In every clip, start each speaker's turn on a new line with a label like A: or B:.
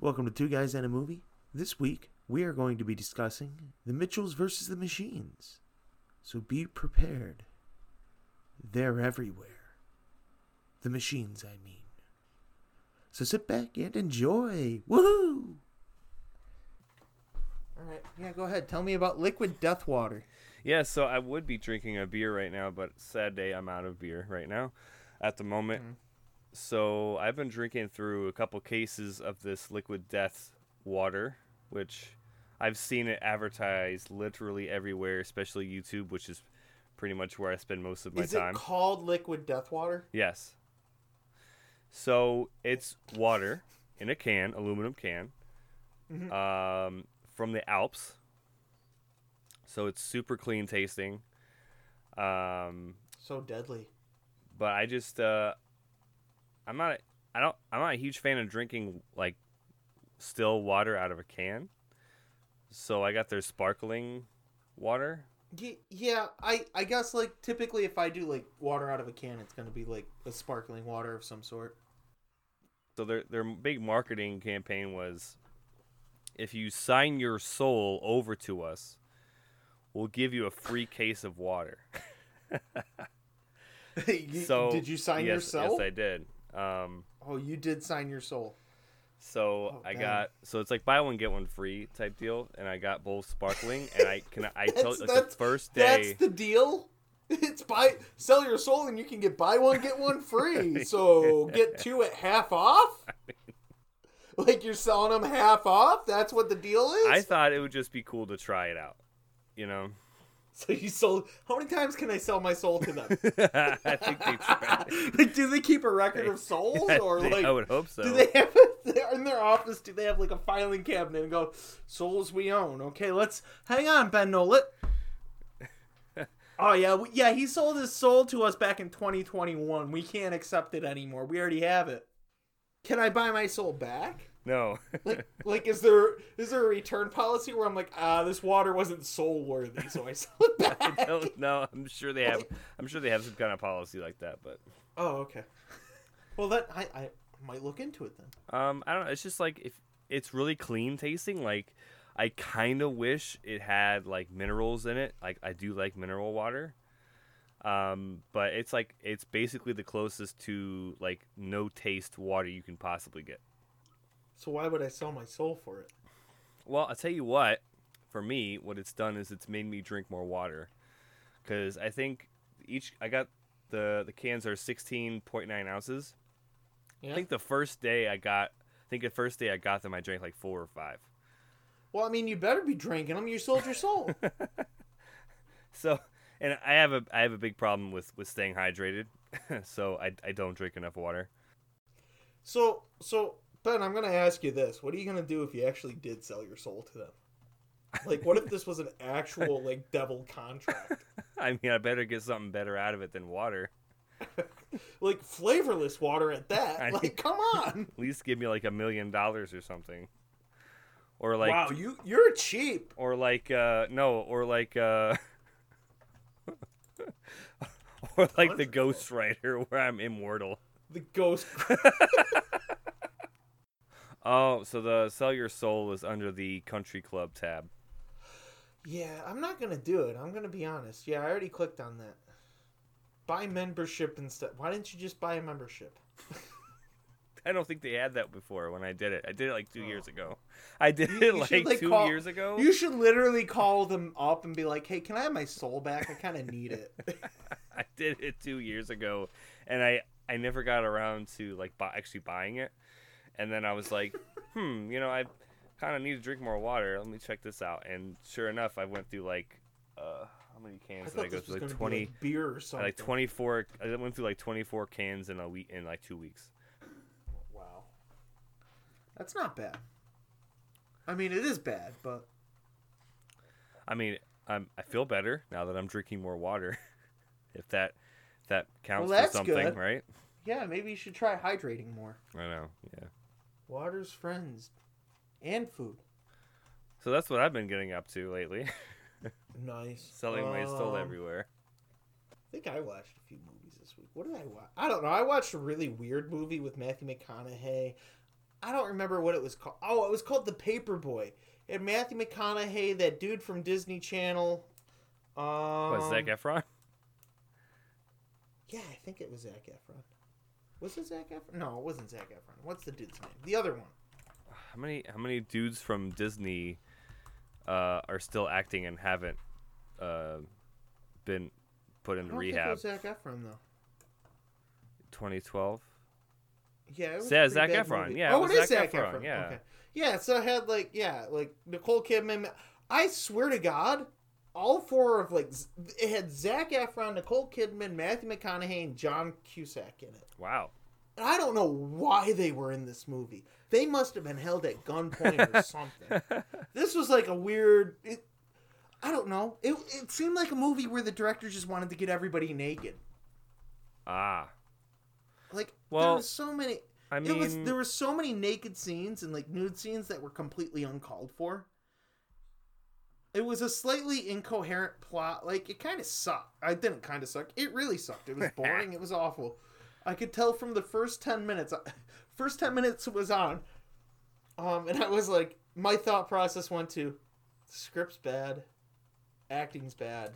A: Welcome to Two Guys and a Movie. This week, we are going to be discussing The Mitchells versus the Machines. So be prepared. They're everywhere. The machines, I mean. So sit back and enjoy. Woohoo! All right, yeah, go ahead. Tell me about liquid death water.
B: Yeah, so I would be drinking a beer right now, but sad day, I'm out of beer right now at the moment.
A: Mhm.
B: So I've been drinking through a couple cases of this liquid death water, which I've seen it advertised literally everywhere, especially YouTube, which is pretty much where I spend most of my
A: Is
B: time.
A: it called liquid death water?
B: yes. So it's water in a can, aluminum can,
A: Mhm.
B: um, from the Alps. So it's super clean tasting. Um,
A: So deadly.
B: but I just uh I'm not I don't I'm not a huge fan of drinking like still water out of a can. So I got their sparkling water.
A: Yeah, I I guess like typically if I do like water out of a can, it's gonna be like a sparkling water of some sort.
B: So their their big marketing campaign was if you sign your soul over to us, we'll give you a free case of water. So
A: did you sign
B: yes,
A: yourself?
B: Yes, I did. Um
A: oh, you did sign your soul.
B: So
A: Oh,
B: I
A: dang.
B: got so it's like buy one get one free type deal, and I got both sparkling, and I can I tell like the first
A: That's the deal. It's buy sell your soul and you can get buy one get one free. So get two at half off. Like you're selling them half off. That's what the deal is.
B: I thought it would just be cool to try it out, you know.
A: so you sold. How many times can I sell my soul to them?
B: I think they tried.
A: like, do they keep a record of souls, or
B: They-
A: like
B: I would hope so.
A: Do they have in their office? Do they have like a filing cabinet and go souls we own? Okay, let's hang on, Ben Nolet. Oh yeah, we, yeah. He sold his soul to us back in 2021. We can't accept it anymore. We already have it. Can I buy my soul back?
B: No,
A: Like, like is there is there a return policy where I'm like, ah, this water wasn't soul worthy, so I sell it back?
B: I don't know. I'm sure they have. I'm sure they have some kind of policy like that, but
A: Oh, okay. Well, that I I might look into it then.
B: um, I don't know. It's just like if it's really clean tasting, like. I kind of wish it had like minerals in it. Like I do like mineral water. Um, but it's like it's basically the closest to like no taste water you can possibly get.
A: So why would I sell my soul for it?
B: Well, I'll tell you what. For me, what it's done is it's made me drink more water, because I think each I got the the cans are sixteen point nine ounces.
A: Yeah.
B: I think the first day I got, I think the first day I got them, I drank like four or five.
A: Well, I mean, you better be drinking them. You sold your soul.
B: So, and I have a I have a big problem with with staying hydrated, so I I don't drink enough water.
A: so, so Ben, I'm gonna ask you this: What are you gonna do if you actually did sell your soul to them? Like, what if this was an actual like devil contract?
B: I mean, I better get something better out of it than water.
A: Like flavorless water at that.
B: I-
A: Like, come on!
B: At least give me like a million dollars or something, or like
A: wow, you you're cheap.
B: or like uh no or like uh or like the
A: Hundred
B: ghost writer where i'm immortal
A: The ghost.
B: Oh so the sell your soul is under the country club tab
A: yeah, I'm not gonna do it. I'm gonna be honest. Yeah, I already clicked on that. Buy membership instead. Why didn't you just buy a membership?
B: i don't think they had that before when i did it i did it like two years oh. ago i did
A: You-
B: it
A: you
B: like
A: should, like,
B: two
A: call-
B: years ago
A: You should literally call them up and be like, "Hey, can I have my soul back? I kind of need it."
B: i did it two years ago and i i never got around to like bu- actually buying it and then i was like hmm you know i kind of need to drink more water let me check this out and sure enough i went through like uh how many cans did i go through like 20
A: like beer or something.
B: like 24 i went through like 24 cans in a week in like two weeks
A: Wow, that's not bad. I mean, it is bad, but
B: i mean i'm i feel better now that i'm drinking more water if that if that counts
A: Well,
B: for something
A: good.
B: right
A: yeah, maybe you should try hydrating more.
B: i know yeah
A: Water's friends, and food.
B: so that's what i've been getting up to lately
A: Nice.
B: selling
A: Um,
B: everywhere
A: I think I watched a few movies this week. What did I watch? I don't know. I watched a really weird movie with Matthew McConaughey. I don't remember what it was called. Oh, it was called The Paperboy. It had Matthew McConaughey, that dude from Disney Channel. Um,
B: What Zac Efron?
A: Yeah, I think it was Zac Efron. Was it Zac Efron? No, it wasn't Zac Efron. What's the dude's name? The other one.
B: How many how many dudes from Disney uh, are still acting and haven't uh, been put
A: I
B: into
A: don't
B: rehab?
A: think it Zac Efron though.
B: 2012.
A: Yeah, it was
B: Yeah, Zac Efron.
A: movie.
B: Yeah, it
A: oh,
B: was
A: it is
B: Zac
A: Zac
B: Efron,
A: Efron.
B: yeah.
A: Okay. Yeah, so I had like yeah, like Nicole Kidman. I swear to God, all four of like it had Zac Efron, Nicole Kidman, Matthew McConaughey, and John Cusack in it.
B: Wow.
A: And I don't know why they were in this movie. They must have been held at gunpoint or something. This was like a weird. It, I don't know. It it seemed like a movie where the director just wanted to get everybody naked.
B: Ah.
A: Like
B: Well,
A: there was so many.
B: I
A: it was
B: mean,
A: there were so many naked scenes and like nude scenes that were completely uncalled for. It was a slightly incoherent plot. Like it kind of sucked. I didn't kind of suck. It really sucked. It was boring. it was awful. I could tell from the first ten minutes. First ten minutes was on, um, and I was like, my thought process went to, script's bad, acting's bad.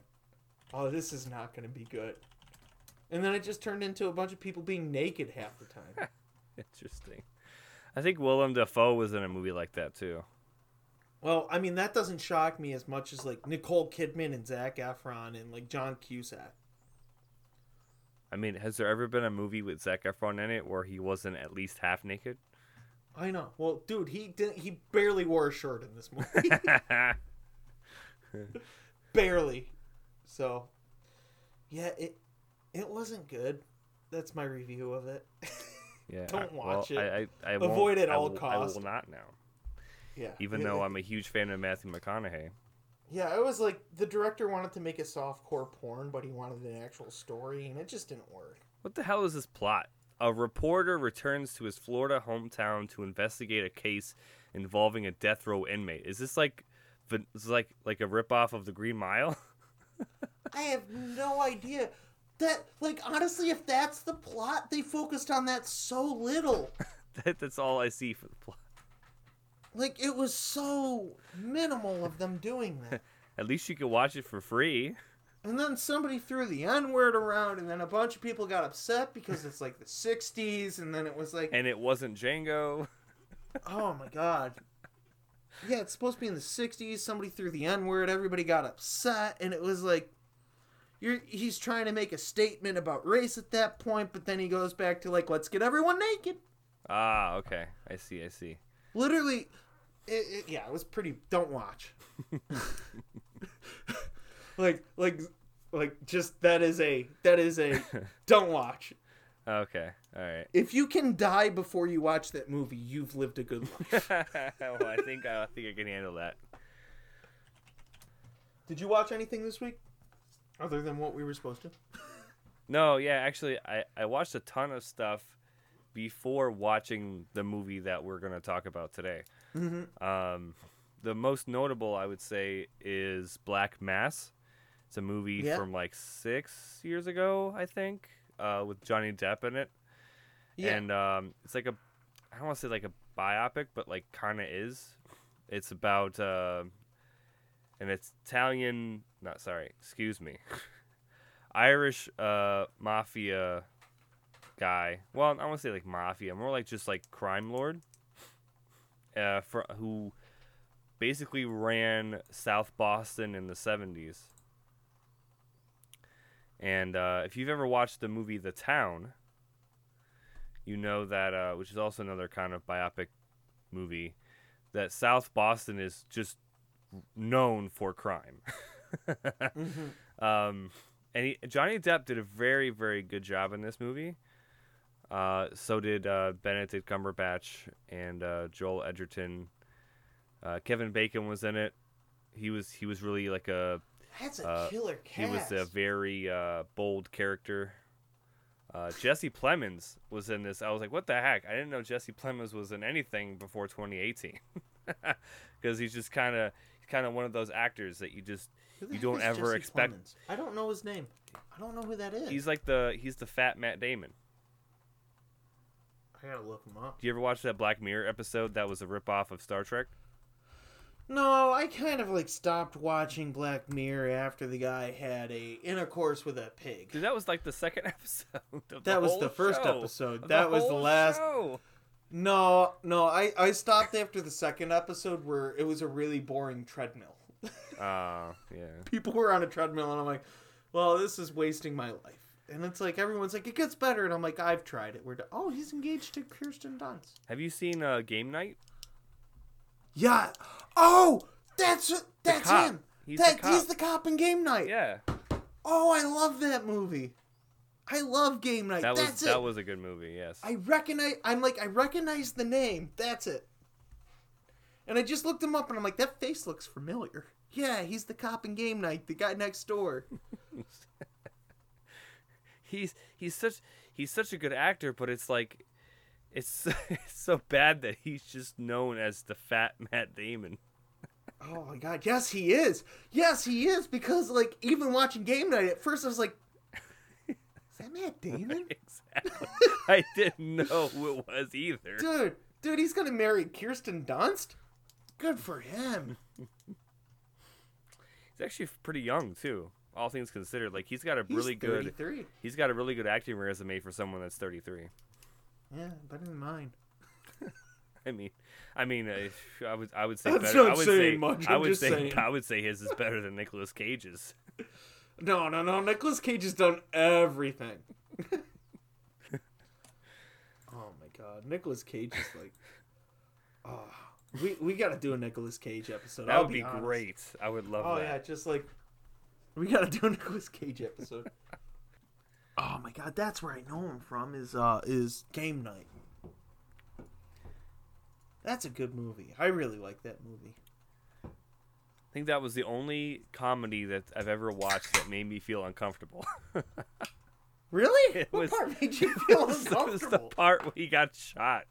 A: Oh, this is not going to be good. And then it just turned into a bunch of people being naked half the time.
B: interesting. I think Willem Dafoe was in a movie like that too.
A: Well, I mean that doesn't shock me as much as like Nicole Kidman and Zac Efron and like John Cusack.
B: I mean, has there ever been a movie with Zac Efron in it where he wasn't at least half naked?
A: I know. Well, dude, he didn't. He barely wore a shirt in this movie. barely. So, yeah, it it wasn't good. That's my review of it.
B: yeah.
A: Don't
B: well,
A: watch it.
B: I, I, I
A: Avoid at all
B: will- I
A: costs.
B: will not now.
A: Yeah.
B: Even
A: It-
B: though I'm a huge fan of Matthew McConaughey.
A: Yeah, it was like the director wanted to make a softcore porn, but he wanted an actual story, and it just didn't work.
B: What the hell is this plot? A reporter returns to his Florida hometown to investigate a case involving a death row inmate. Is this like, is this like like a ripoff of the Green Mile?
A: I have no idea. That like honestly, if that's the plot, they focused on that so little.
B: that, that's all I see for the plot.
A: Like it was so minimal of them doing that.
B: At least you can watch it for free.
A: And then somebody threw the N word around, and then a bunch of people got upset because it's like the '60s, and then it was like,
B: And it wasn't Django.
A: oh my god. Yeah, it's supposed to be in the '60s. Somebody threw the N word. Everybody got upset, and it was like, you're he's trying to make a statement about race at that point, but then he goes back to like, let's get everyone naked.
B: Ah, okay. I see. I see.
A: Literally, it, it, yeah, it was pretty. Don't watch. like, like, like, just that is a that is a don't watch.
B: Okay. All right.
A: If you can die before you watch that movie, you've lived a good life.
B: well, I think I think I can handle that.
A: Did you watch anything this week other than what we were supposed to?
B: No, yeah, actually, I, I watched a ton of stuff before watching the movie that we're going to talk about today.
A: Mm-hmm.
B: Um, the most notable, I would say, is Black Mass. It's a movie
A: Yeah.
B: from like six years ago, I think, uh, with Johnny Depp in it.
A: Yeah.
B: And um, it's like a, I don't want to say like a biopic, but like kind of is. It's about uh, an Italian, not sorry, excuse me, Irish uh, mafia guy. Well, I want to say like mafia, more like just like crime lord. Uh, for who basically ran South Boston in the seventies. And uh, if you've ever watched the movie The Town, you know that, uh, which is also another kind of biopic movie, that South Boston is just known for crime.
A: Mm-hmm.
B: Um, and he, Johnny Depp did a very, very good job in this movie. Uh, so did uh, Benedict Cumberbatch and uh, Joel Edgerton. Uh, Kevin Bacon was in it. He was he was really like a
A: That's a
B: Uh,
A: killer
B: he was a very uh, bold character. Uh, Jesse Plemons was in this. I was like, what the heck? I didn't know Jesse Plemons was in anything before 2018, because he's just kind of kind of one of those actors that you just you don't ever
A: Jesse
B: expect-
A: Plemons? I don't know his name. I don't know who that is.
B: he's like the he's the fat Matt Damon.
A: I gotta look them up.
B: Do you ever watch that Black Mirror episode that was a ripoff of Star Trek?
A: No, I kind of like stopped watching Black Mirror after the guy had a intercourse with a pig.
B: Dude, that was like the second episode. of the
A: That was the first
B: show.
A: episode. That was the last-
B: show.
A: No, no, I I stopped after the second episode where it was a really boring treadmill.
B: Ah, yeah.
A: People were on a treadmill, and I'm like, well, this is wasting my life. And it's like everyone's like, it gets better, and I'm like, I've tried it. We're done. Oh, he's engaged to Kirsten Dunst.
B: Have you seen uh, Game Night?
A: Yeah. Oh, that's that's
B: cop.
A: him.
B: He's
A: that,
B: the cop.
A: He's the cop in Game Night.
B: Yeah,
A: Oh, I love that movie. I love Game Night.
B: that was
A: That's
B: that
A: it.
B: was a good movie. Yes.
A: I recognize. I'm like, I recognize the name. That's it. And I just looked him up, and I'm like, that face looks familiar. Yeah, he's the cop in Game Night, the guy next door.
B: he's he's such he's such a good actor, but it's like it's, it's so bad that he's just known as the fat Matt Damon.
A: Oh my god, yes he is. Yes he is because like even watching Game Night at first I was like, is that Matt Damon?
B: exactly. I didn't know who it was either.
A: dude, dude, he's gonna marry Kirsten Dunst. Good for him.
B: He's actually pretty young too. All things considered, like he's got a
A: He's
B: really good
A: 33.
B: he's got a really good acting resume for someone that's 33.
A: Yeah, better than mine.
B: I mean, I mean, uh, I would I would say
A: That's
B: better.
A: not
B: I would
A: saying
B: say
A: much,
B: I would say
A: saying.
B: I would say his is better than Nicolas Cage's.
A: No, no, no. Nicolas Cage has done everything. oh my god, Nicolas Cage is like, oh, we we got to do a Nicolas Cage episode.
B: That
A: I'll
B: would be
A: honest.
B: great. I would love
A: Oh
B: that.
A: yeah, just like we got to do a Nicolas Cage episode. oh my god, that's where I know him from. Is uh is Game Night. That's a good movie. I really like that movie.
B: I think that was the only comedy that I've ever watched that made me feel uncomfortable.
A: Really?
B: It
A: what
B: was-
A: part made you feel
B: It was the part where he got shot.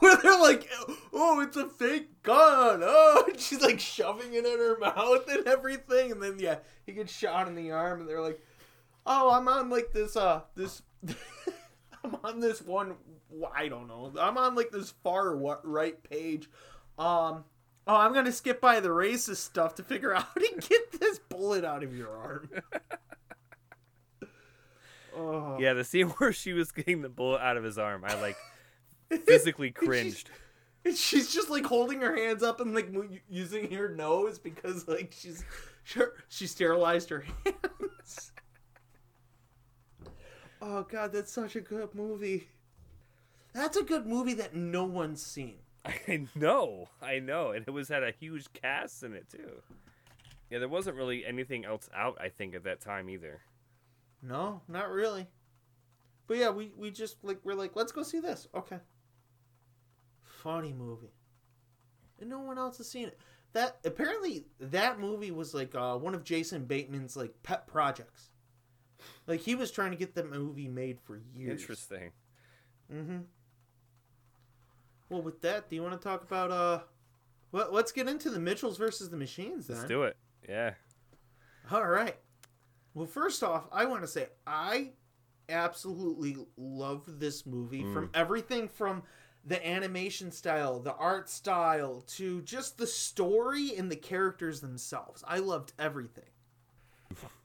A: Where they're like, "Oh, it's a fake gun!" Oh, and she's like shoving it in her mouth and everything, and then yeah, he gets shot in the arm, and they're like, "Oh, I'm on like this, uh, this, I'm on this one, I don't know, I'm on like this far right page, um." Oh, I'm gonna skip by the racist stuff to figure out how to get this bullet out of your arm. oh.
B: Yeah, the scene where she was getting the bullet out of his arm, I like physically
A: And she's-
B: cringed.
A: And she's just like holding her hands up and like using her nose because like she's sure she sterilized her hands. oh god, that's such a good movie. That's a good movie that no one's seen.
B: I know, I know, and it was had a huge cast in it too. Yeah, there wasn't really anything else out, I think, at that time either.
A: No, not really. But yeah, we we just like we're like let's go see this. Okay. Funny movie. And no one else has seen it. That apparently that movie was like uh, one of Jason Bateman's like pet projects. Like he was trying to get the movie made for years.
B: Interesting.
A: Mm-hmm. Well, with that, do you want to talk about uh? Well, let's get into the Mitchells versus the Machines then.
B: Let's do it. Yeah.
A: All right. Well, first off, I want to say I absolutely love this movie
B: Mm.
A: from everything from the animation style, the art style, to just the story and the characters themselves. I loved everything.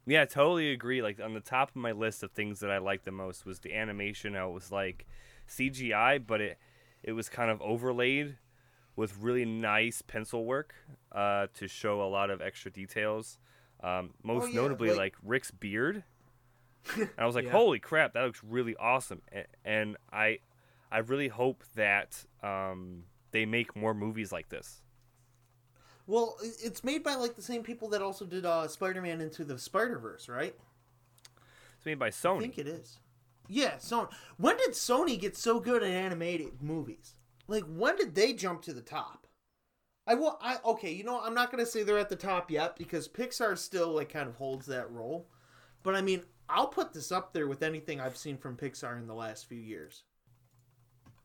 B: Yeah, I totally agree. Like on the top of my list of things that I liked the most was the animation. How it was like CGI, but it it was kind of overlaid with really nice pencil work uh, to show a lot of extra details. Um, most
A: Oh, yeah,
B: notably,
A: like-
B: like, Rick's beard. And I was like,
A: Yeah.
B: "Holy crap, that looks really awesome!" And, and I, I really hope that um, they make more movies like this.
A: Well, it's made by like the same people that also did uh, Spider-Man into the Spider-Verse, right?
B: It's made by Sony.
A: I think it is. Yeah, Sony. When did Sony get so good at animated movies? Like, when did they jump to the top? I will. I okay. You know, I'm not gonna say they're at the top yet because Pixar still like kind of holds that role. But I mean, I'll put this up there with anything I've seen from Pixar in the last few years.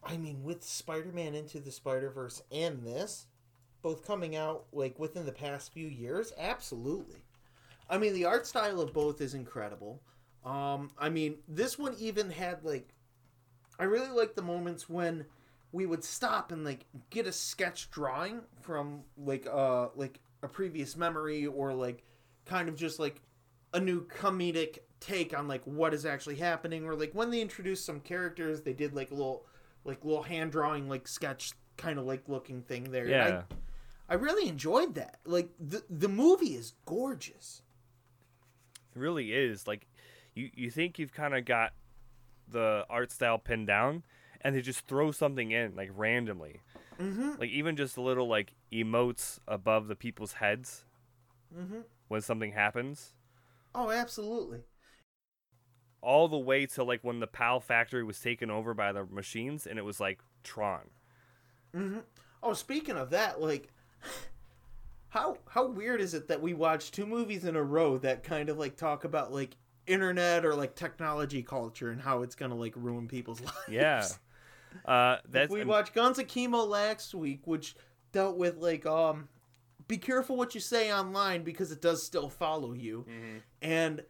A: I mean, with Spider-Man into the Spider-Verse and this, both coming out like within the past few years, absolutely. I mean, the art style of both is incredible. Um, I mean, this one even had like I really like the moments when we would stop and like get a sketch drawing from like uh like a previous memory or like kind of just like a new comedic take on like what is actually happening or like when they introduced some characters they did like a little like little hand drawing like sketch kind of like looking thing there
B: Yeah.
A: I, I really enjoyed that like the the movie is gorgeous
B: It really is. Like you you think you've kind of got the art style pinned down and they just throw something in like randomly.
A: mm-hmm
B: Like even just a little like emotes above the people's heads
A: mm-hmm
B: when something happens.
A: oh absolutely
B: All the way to like when the PAL factory was taken over by the machines and it was like Tron.
A: hmm Oh, speaking of that, like, how how weird is it that we watch two movies in a row that kind of like talk about like internet or like technology culture and how it's gonna like ruin people's lives?
B: Yeah. Uh that's
A: we watched Guns Akimbo last week, which dealt with like um, be careful what you say online because it does still follow you.
B: Mhm.
A: And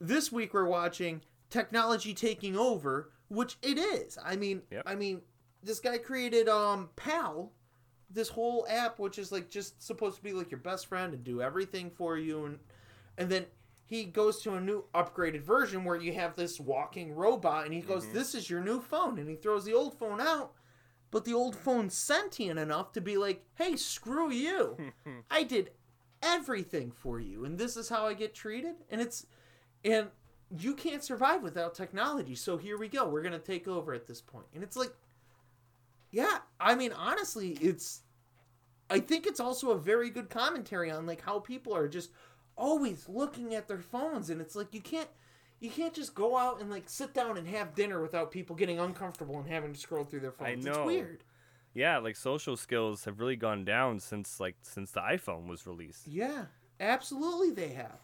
A: this week we're watching technology taking over, which it is. I mean,
B: Yep.
A: I mean, this guy created um Pal, this whole app which is like just supposed to be like your best friend and do everything for you and and then he goes to a new upgraded version where you have this walking robot and he goes
B: Mhm.
A: this is your new phone and he throws the old phone out but the old phone's sentient enough to be like hey screw you I did everything for you, and this is how I get treated. And it's, and you can't survive without technology. So here we go. We're gonna take over at this point. and it's like, yeah. I mean, honestly, it's. I think it's also a very good commentary on like how people are just always looking at their phones, and it's like you can't. You can't just go out and like sit down and have dinner without people getting uncomfortable and having to scroll through their phones.
B: I know.
A: It's weird.
B: yeah, like social skills have really gone down since like since the iPhone was released.
A: Yeah, absolutely, they have.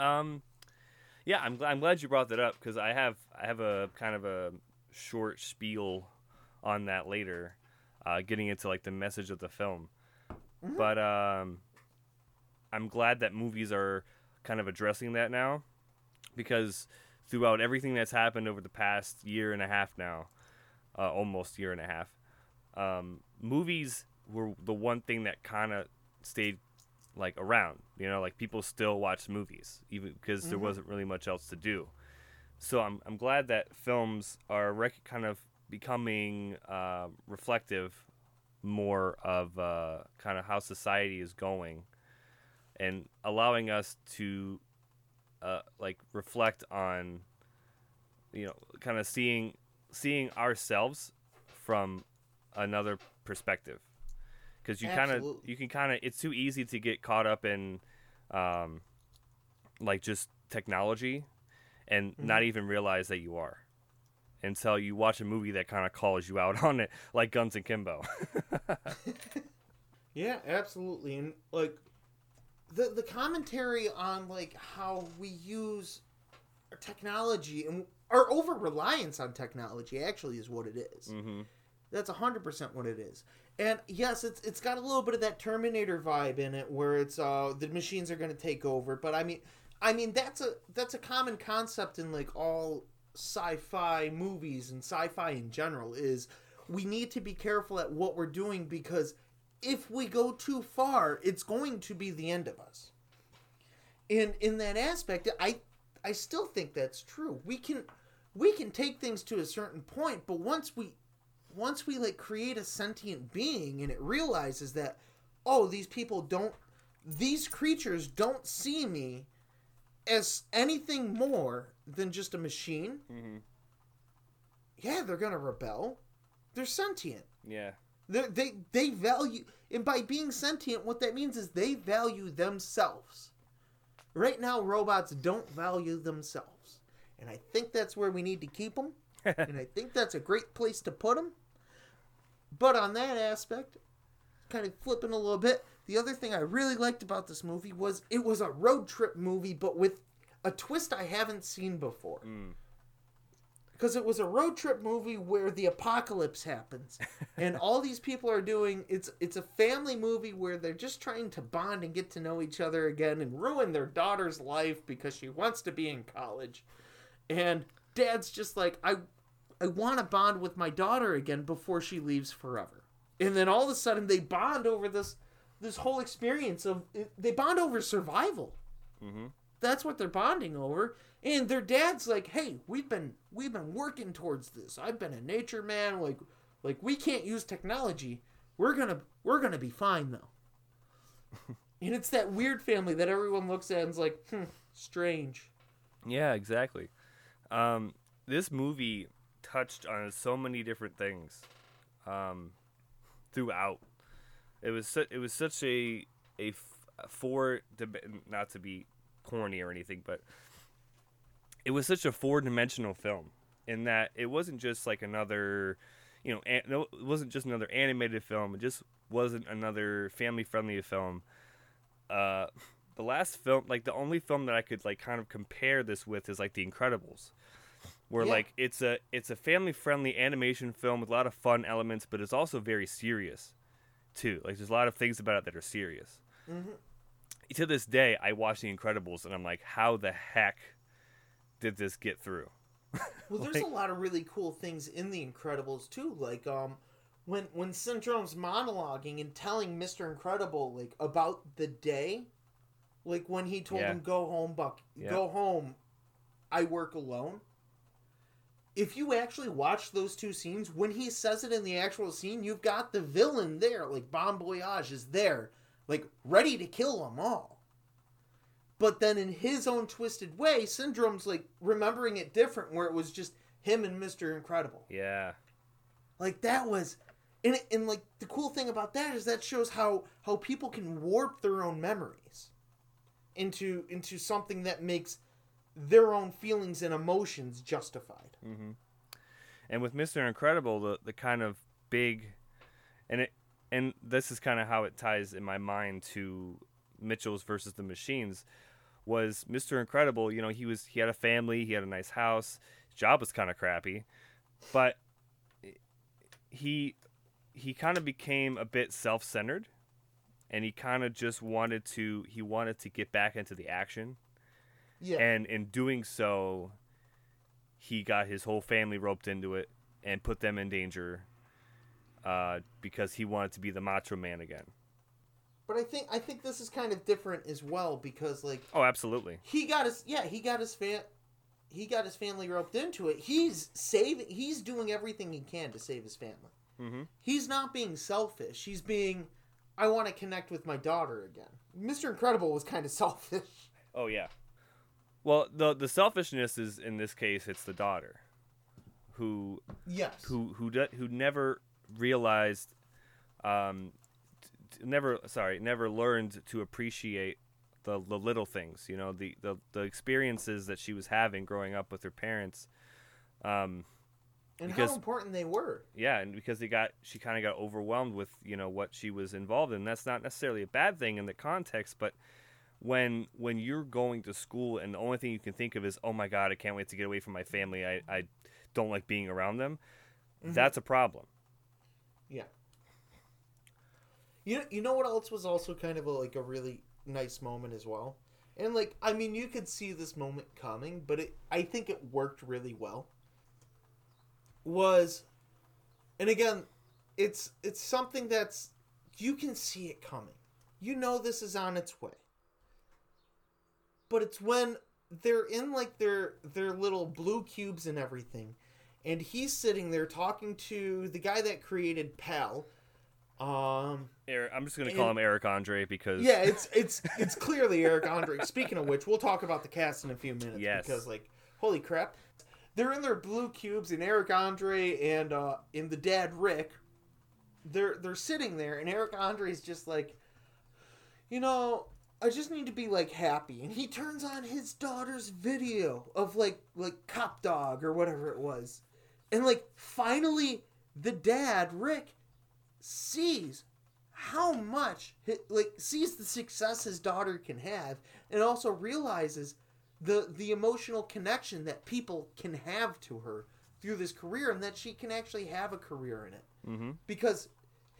B: Um, yeah, I'm glad I'm glad you brought that up because I have I have a kind of a short spiel on that later, uh, getting into like the message of the film.
A: Mhm.
B: But um, I'm glad that movies are kind of addressing that now, because throughout everything that's happened over the past year and a half now, uh, almost year and a half, um, movies were the one thing that kind of stayed like around. You know, like people still watch movies even because there
A: Mhm.
B: wasn't really much else to do. So I'm I'm glad that films are rec- kind of becoming uh, reflective more of uh, kind of how society is going, and allowing us to uh, like reflect on you know kind of seeing seeing ourselves from another perspective because you kind of you can kind of it's too easy to get caught up in um like just technology and not even realize that you are until you watch a movie that kind of calls you out on it like Guns Akimbo
A: Yeah, absolutely. And like the the commentary on like how we use technology and our over reliance on technology actually is what it is.
B: mm-hmm.
A: That's hundred percent what it is. And yes, it's it's got a little bit of that Terminator vibe in it, where it's uh the machines are going to take over. But I mean, I mean that's a that's a common concept in like all sci-fi movies and sci-fi in general. Is we need to be careful at what we're doing because if we go too far, it's going to be the end of us. And in that aspect, I I still think that's true. We can we can take things to a certain point, but once we once we like create a sentient being and it realizes that oh these people don't these creatures don't see me as anything more than just a machine
B: Mm-hmm.
A: yeah they're gonna rebel. They're sentient.
B: Yeah.
A: They they they value and by being sentient what that means is they value themselves. Right now robots don't value themselves. And i think that's where we need to keep them and I think that's a great place to put them. But on that aspect, kind of flipping a little bit, the other thing I really liked about this movie was it was a road trip movie, but with a twist I haven't seen before.
B: Mm.
A: Because it was a road trip movie where the apocalypse happens, and all these people are doing it's it's a family movie where they're just trying to bond and get to know each other again and ruin their daughter's life because she wants to be in college, and dad's just like I I want to bond with my daughter again before she leaves forever. And then all of a sudden they bond over this this whole experience of they bond over survival.
B: Mm-hmm.
A: That's what they're bonding over. And their dad's like, "Hey, we've been we've been working towards this. I've been a nature man. Like, like we can't use technology. We're gonna we're gonna be fine though." and it's that weird family that everyone looks at and's like, "Hmm, strange."
B: Yeah, exactly. Um, this movie touched on so many different things um, throughout. It was su- it was such a a four not to be corny or anything, but it was such a four dimensional film in that it wasn't just like another, you know, an- it wasn't just another animated film. It just wasn't another family friendly film. Uh, the last film, like the only film that I could like kind of compare this with is like The Incredibles, where
A: Yeah.
B: like it's a it's a family friendly animation film with a lot of fun elements, but it's also very serious, too. Like there's a lot of things about it that are serious.
A: Mhm.
B: To this day, I watch The Incredibles and I'm like, how the heck did this get through?
A: Well, there's
B: Like-
A: a lot of really cool things in The Incredibles too. Like um, when when Syndrome's monologuing and telling Mister Incredible like about the day, like when he told
B: Yeah.
A: him go home, Buck,
B: Yeah.
A: go home. I work alone. If you actually watch those two scenes, when he says it in the actual scene, you've got the villain there, like Bomb Voyage is there, like ready to kill them all. But then in his own twisted way, Syndrome's like remembering it different, where it was just him and Mister Incredible.
B: Yeah.
A: Like that was, and and like the cool thing about that is that shows how how people can warp their own memories into into something that makes their own feelings and emotions justified.
B: Hmm And with Mr. Incredible, the the kind of big, and it, and this is kind of how it ties in my mind to Mitchell's versus the Machines, was Mr. Incredible. You know, he was he had a family, he had a nice house, his job was kind of crappy, but he he kind of became a bit self-centered, and he kind of just wanted to he wanted to get back into the action
A: Yeah,
B: and in doing so he got his whole family roped into it and put them in danger uh, because he wanted to be the macho man again
A: but I think I think this is kind of different as well because like
B: oh absolutely
A: he got his yeah he got his fan he got his family roped into it. He's saving he's doing everything he can to save his family.
B: hmm
A: He's not being selfish. He's being I want to connect with my daughter again. Mr. Incredible was kind of selfish.
B: oh yeah well the the selfishness is in this case it's the daughter who
A: Yes.
B: who who de- who never realized um t- never sorry never learned to appreciate the, the little things you know the, the the experiences that she was having growing up with her parents um
A: and
B: because-
A: how important they were.
B: yeah and because they got she kind of got overwhelmed with you know what she was involved in that's not necessarily a bad thing in the context but when when you're going to school and the only thing you can think of is oh my god i can't wait to get away from my family i, I don't like being around them
A: Mhm.
B: that's a problem
A: Yeah. You know, you know what else was also kind of a, like a really nice moment as well? And like I mean you could see this moment coming, but it I think it worked really well. Was and again, it's it's something that's you can see it coming. You know this is on its way. But it's when they're in like their their little blue cubes and everything and he's sitting there talking to the guy that created Pal. Um,
B: Eric, i'm just going to call him eric andre because
A: yeah, it's it's it's clearly Eric Andre. Speaking of which, we'll talk about the cast in a few minutes
B: Yes.
A: because like holy crap, they're in their blue cubes and Eric Andre and uh and the dad Rick, they're they're sitting there and Eric Andre's just like, you know. I just need to be like happy, and he turns on his daughter's video of like like Cop Dog or whatever it was, and like finally the dad Rick sees how much like sees the success his daughter can have and also realizes the the emotional connection that people can have to her through this career and that she can actually have a career in it.
B: Hmm
A: because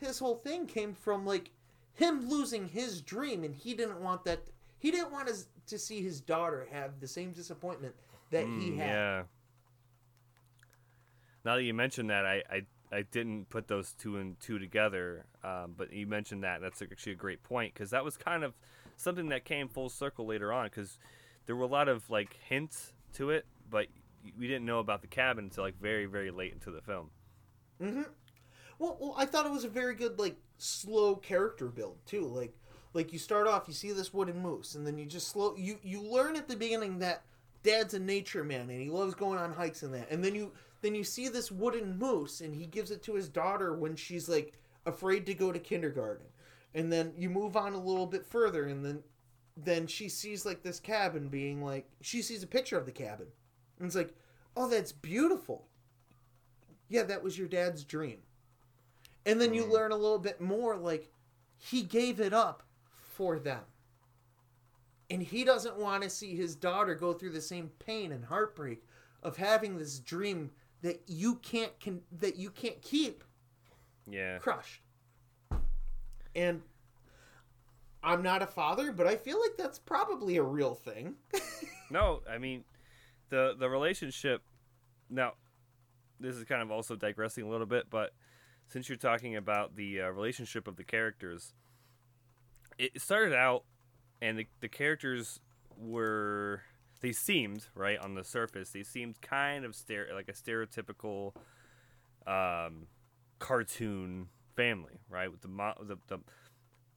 A: his whole thing came from like him losing his dream and he didn't want that he didn't want his, to see his daughter have the same disappointment that he had
B: Mm, yeah Now that you mentioned that, I, I, I didn't put those two and two together, um, but you mentioned that. That's actually a great point because that was kind of something that came full circle later on because there were a lot of like hints to it, but we didn't know about the cabin until like very very late into the film.
A: Mm-hmm. Well, well, I thought it was a very good like slow character build too. Like, like you start off, you see this wooden moose, and then you just slow. You you learn at the beginning that Dad's a nature man and he loves going on hikes and that, and then you then you see this wooden moose and he gives it to his daughter when she's like afraid to go to kindergarten, and then you move on a little bit further, and then then she sees like this cabin being like she sees a picture of the cabin, and it's like, oh, that's beautiful. Yeah, that was your dad's dream and then you
B: Mm.
A: learn a little bit more like he gave it up for them and he doesn't want to see his daughter go through the same pain and heartbreak of having this dream that you can't can that you can't keep
B: Yeah.
A: crushed and i'm not a father but i feel like that's probably a real thing
B: No, I mean, the the relationship. Now, this is kind of also digressing a little bit, but since you're talking about the uh, relationship of the characters, it started out, and the the characters were they seemed right on the surface they seemed kind of stare like a stereotypical um, cartoon family, right? With the mo- the, the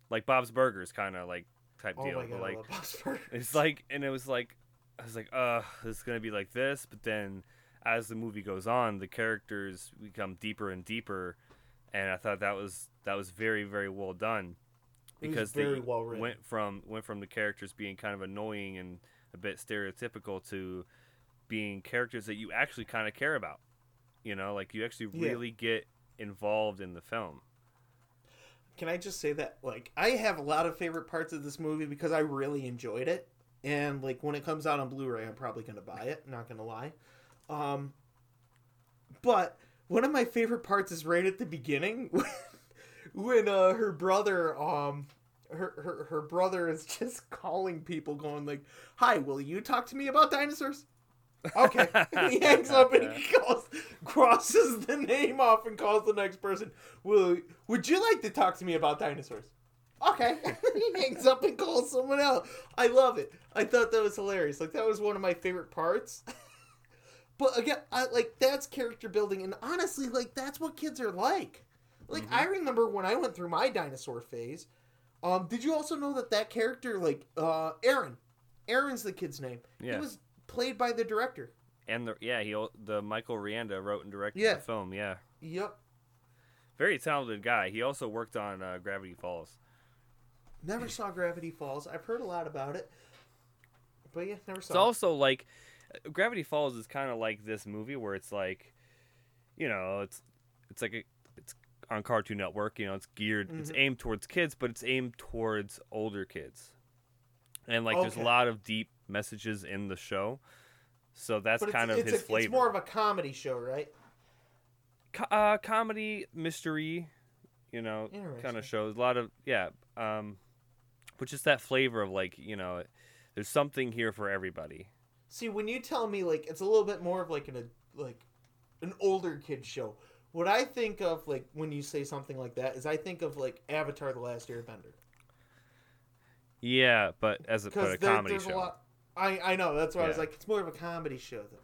B: like Bob's Burgers kind of like type
A: oh
B: deal.
A: god
B: like
A: I love Bob's
B: it's like, and it was like, I was like, uh, this is gonna be like this. But then, as the movie goes on, the characters become deeper and deeper, and I thought that was that was very very well done, because
A: very
B: they
A: well
B: went from went from the characters being kind of annoying and a bit stereotypical to being characters that you actually kind of care about. You know, like you actually
A: Yeah.
B: really get involved in the film.
A: Can I just say that like I have a lot of favorite parts of this movie because I really enjoyed it, and like when it comes out on Blu-ray, I'm probably gonna buy it. Not gonna lie, um, but one of my favorite parts is right at the beginning when, when uh, her brother um. Her, her, her brother is just calling people going like hi will you talk to me about dinosaurs? Okay. He hangs up and he calls crosses the name off and calls the next person will would you like to talk to me about dinosaurs? Okay. He hangs up and calls someone else i love it. I thought that was hilarious. Like that was one of my favorite parts but again i like that's character building and honestly like that's what kids are like like i remember when i went through my dinosaur phase um did you also know that that character like uh aaron aaron's the kid's name
B: Yeah.
A: he was played by the director
B: And the yeah, he the Michael Rianda wrote and directed
A: Yeah.
B: the film. Yeah,
A: yep
B: very talented guy. He also worked on uh, Gravity Falls.
A: Never saw Gravity Falls. I've heard a lot about it, but yeah, never
B: It's
A: saw. it.
B: also like Gravity Falls is kind of like this movie where it's like, you know, it's it's like a, it's on Cartoon Network. You know, it's geared, it's
A: Mhm.
B: aimed towards kids, but it's aimed towards older kids. And like, there's a lot of deep messages in the show, so that's
A: it's,
B: kind of
A: it's
B: his
A: a,
B: flavor.
A: It's more of a comedy show, right?
B: Co- uh, comedy, mystery, you know, kind of shows. A lot of yeah, um, which is that flavor of like you know, there's something here for everybody.
A: See, when you tell me like it's a little bit more of like an a, like an older kid show, what I think of like when you say something like that is I think of like Avatar: The Last Airbender
B: Yeah, but as a, but a comedy show.
A: a lot. I I know that's why I was like it's more of a comedy show though.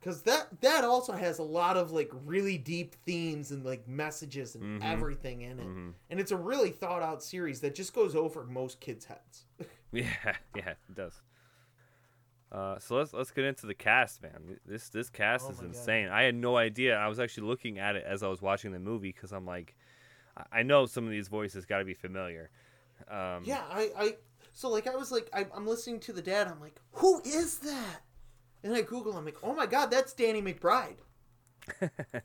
A: Because that that also has a lot of like really deep themes and like messages and
B: Mhm.
A: everything in it.
B: Mhm.
A: and it's a really thought out series that just goes over most kids' heads.
B: Yeah, yeah, it does. Uh, so let's let's get into the cast, man. This this cast
A: Oh
B: is
A: my God.
B: insane. I had no idea. I was actually looking at it as I was watching the movie because I'm like, I- know some of these voices got to be familiar. Um,
A: yeah, I, I, so like I was like I, I'm listening to the dad. I'm like, who is that? And I Google. I'm like, oh my god, that's Danny McBride.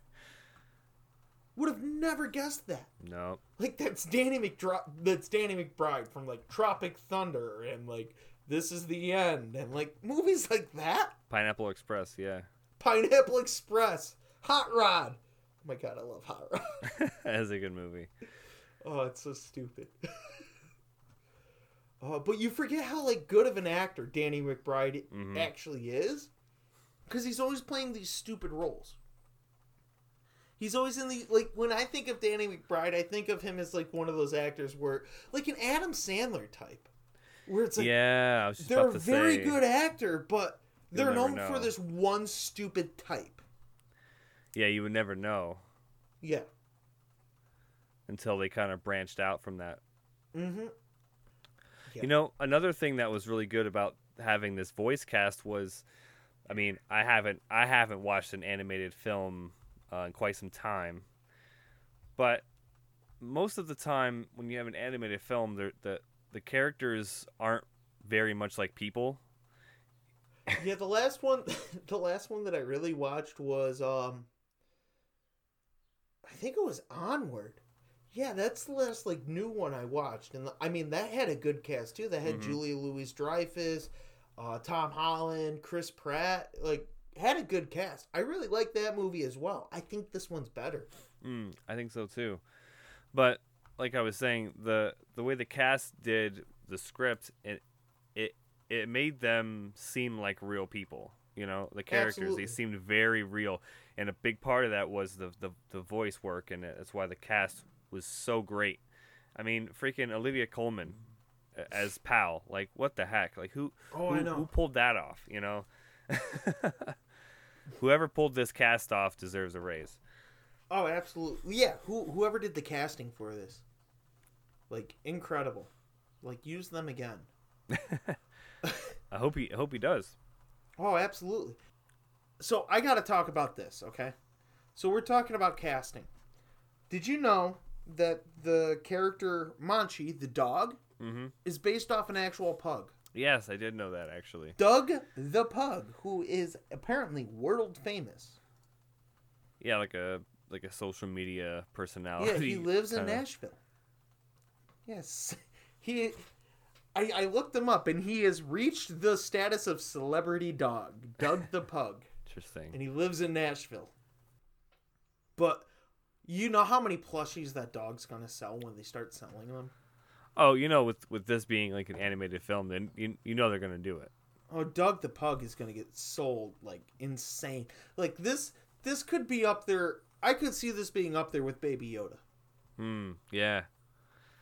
A: Would have never guessed that.
B: no,
A: Like that's Danny McDro- That's Danny McBride from like Tropic Thunder and like This Is the End and like movies like that.
B: Pineapple Express. Yeah,
A: Pineapple Express, Hot Rod. Oh my god, I love Hot Rod.
B: that's a good movie.
A: Oh, it's so stupid. uh, but you forget how like good of an actor Danny McBride
B: Mhm.
A: actually is, because he's always playing these stupid roles. He's always in the like when I think of Danny McBride, I think of him as like one of those actors where like an Adam Sandler type, where it's like
B: yeah, I was just
A: they're a very
B: say,
A: good actor, but they're known for this one stupid type.
B: Yeah, you would never know
A: Yeah.
B: until they kind of branched out from that.
A: Mm-hmm. Yeah.
B: You know, another thing that was really good about having this voice cast was, I mean, I haven't I haven't watched an animated film uh, in quite some time, but most of the time when you have an animated film, the the the characters aren't very much like people.
A: Yeah, the last one, the last one that I really watched was, um, I think it was Onward. Yeah, that's the last like new one I watched, and I mean that had a good cast too. That had
B: Mhm.
A: Julia Louis Dreyfus, uh, Tom Holland, Chris Pratt. Like had a good cast. I really like that movie as well. I think this one's better.
B: Mm, I think so too. But like I was saying, the the way the cast did the script, it it it made them seem like real people. You know, the characters
A: Absolutely.
B: they seemed very real, and a big part of that was the the, the voice work, and that's why the cast was so great. I mean, freaking Olivia Colman as Pal, like what the heck? Like who
A: Oh,
B: who, who pulled that off? You know, whoever pulled this cast off deserves a raise.
A: Oh, absolutely. Yeah, who whoever did the casting for this, like incredible. Like use them again.
B: I hope he I hope he does.
A: Oh, absolutely. So I got to talk about this, okay? So we're talking about casting. Did you know that the character Monchi, the dog,
B: hmm
A: is based off an actual pug?
B: Yes, I did know that actually.
A: Doug the pug, who is apparently world famous.
B: Yeah, like a like a social media personality.
A: Yeah, he lives in
B: kinda-
A: Nashville. Yes, he. I, I looked him up, and he has reached the status of celebrity dog, Doug the pug.
B: Interesting.
A: and he lives in Nashville. But you know how many plushies that dog's gonna sell when they start selling them?
B: Oh, you know, with with this being like an animated film, then you you know they're gonna do it.
A: Oh, Doug the pug is gonna get sold like insane. Like this, this could be up there. I could see this being up there with Baby Yoda,
B: Hmm. Yeah.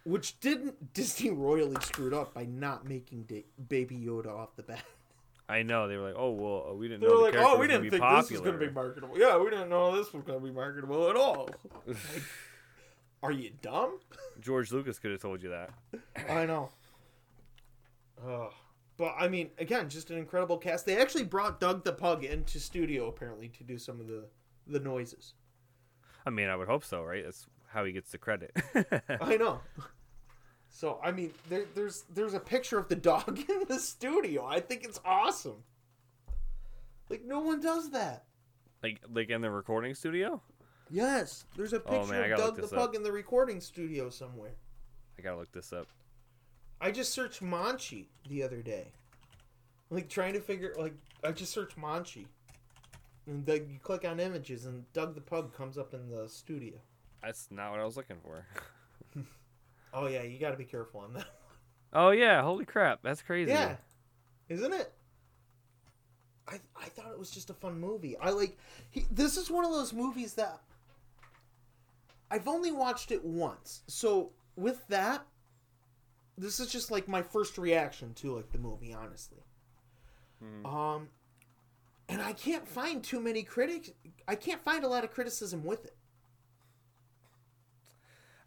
A: Which didn't Disney royally screwed up by not making da- Baby Yoda off the bat.
B: I know. They were like, oh well, uh, we didn't
A: They
B: know
A: were
B: the
A: like,
B: character
A: "Oh, we
B: was gonna
A: didn't
B: be
A: think this was gonna be marketable. Yeah, we didn't know this was gonna be marketable at all." Like, are you dumb?
B: George Lucas could have told you that.
A: I know. Uh, but I mean, again, just an incredible cast. They actually brought Doug the Pug into studio apparently to do some of the the noises.
B: I mean, I would hope so, right? That's how he gets the credit.
A: I know. So I mean, there, there's there's a picture of the dog in the studio. I think it's awesome. Like no one does that.
B: like like in the recording studio.
A: Yes, there's a
B: Oh,
A: picture
B: man,
A: of Doug the Pug
B: up.
A: in the recording studio somewhere.
B: I gotta look this up.
A: I just searched Monchi the other day. Like trying to figure like I just searched Monchi. And then you click on images and Doug the Pug comes up in the studio.
B: That's not what I was looking for.
A: Oh yeah, you got to be careful on that.
B: Oh yeah! Holy crap! That's crazy.
A: Yeah. Isn't it? I I thought it was just a fun movie. I like he, this is one of those movies that I've only watched it once. So with that this is just like my first reaction to like the movie, honestly.
B: Mhm.
A: Um and I can't find too many critics I can't find a lot of criticism with it.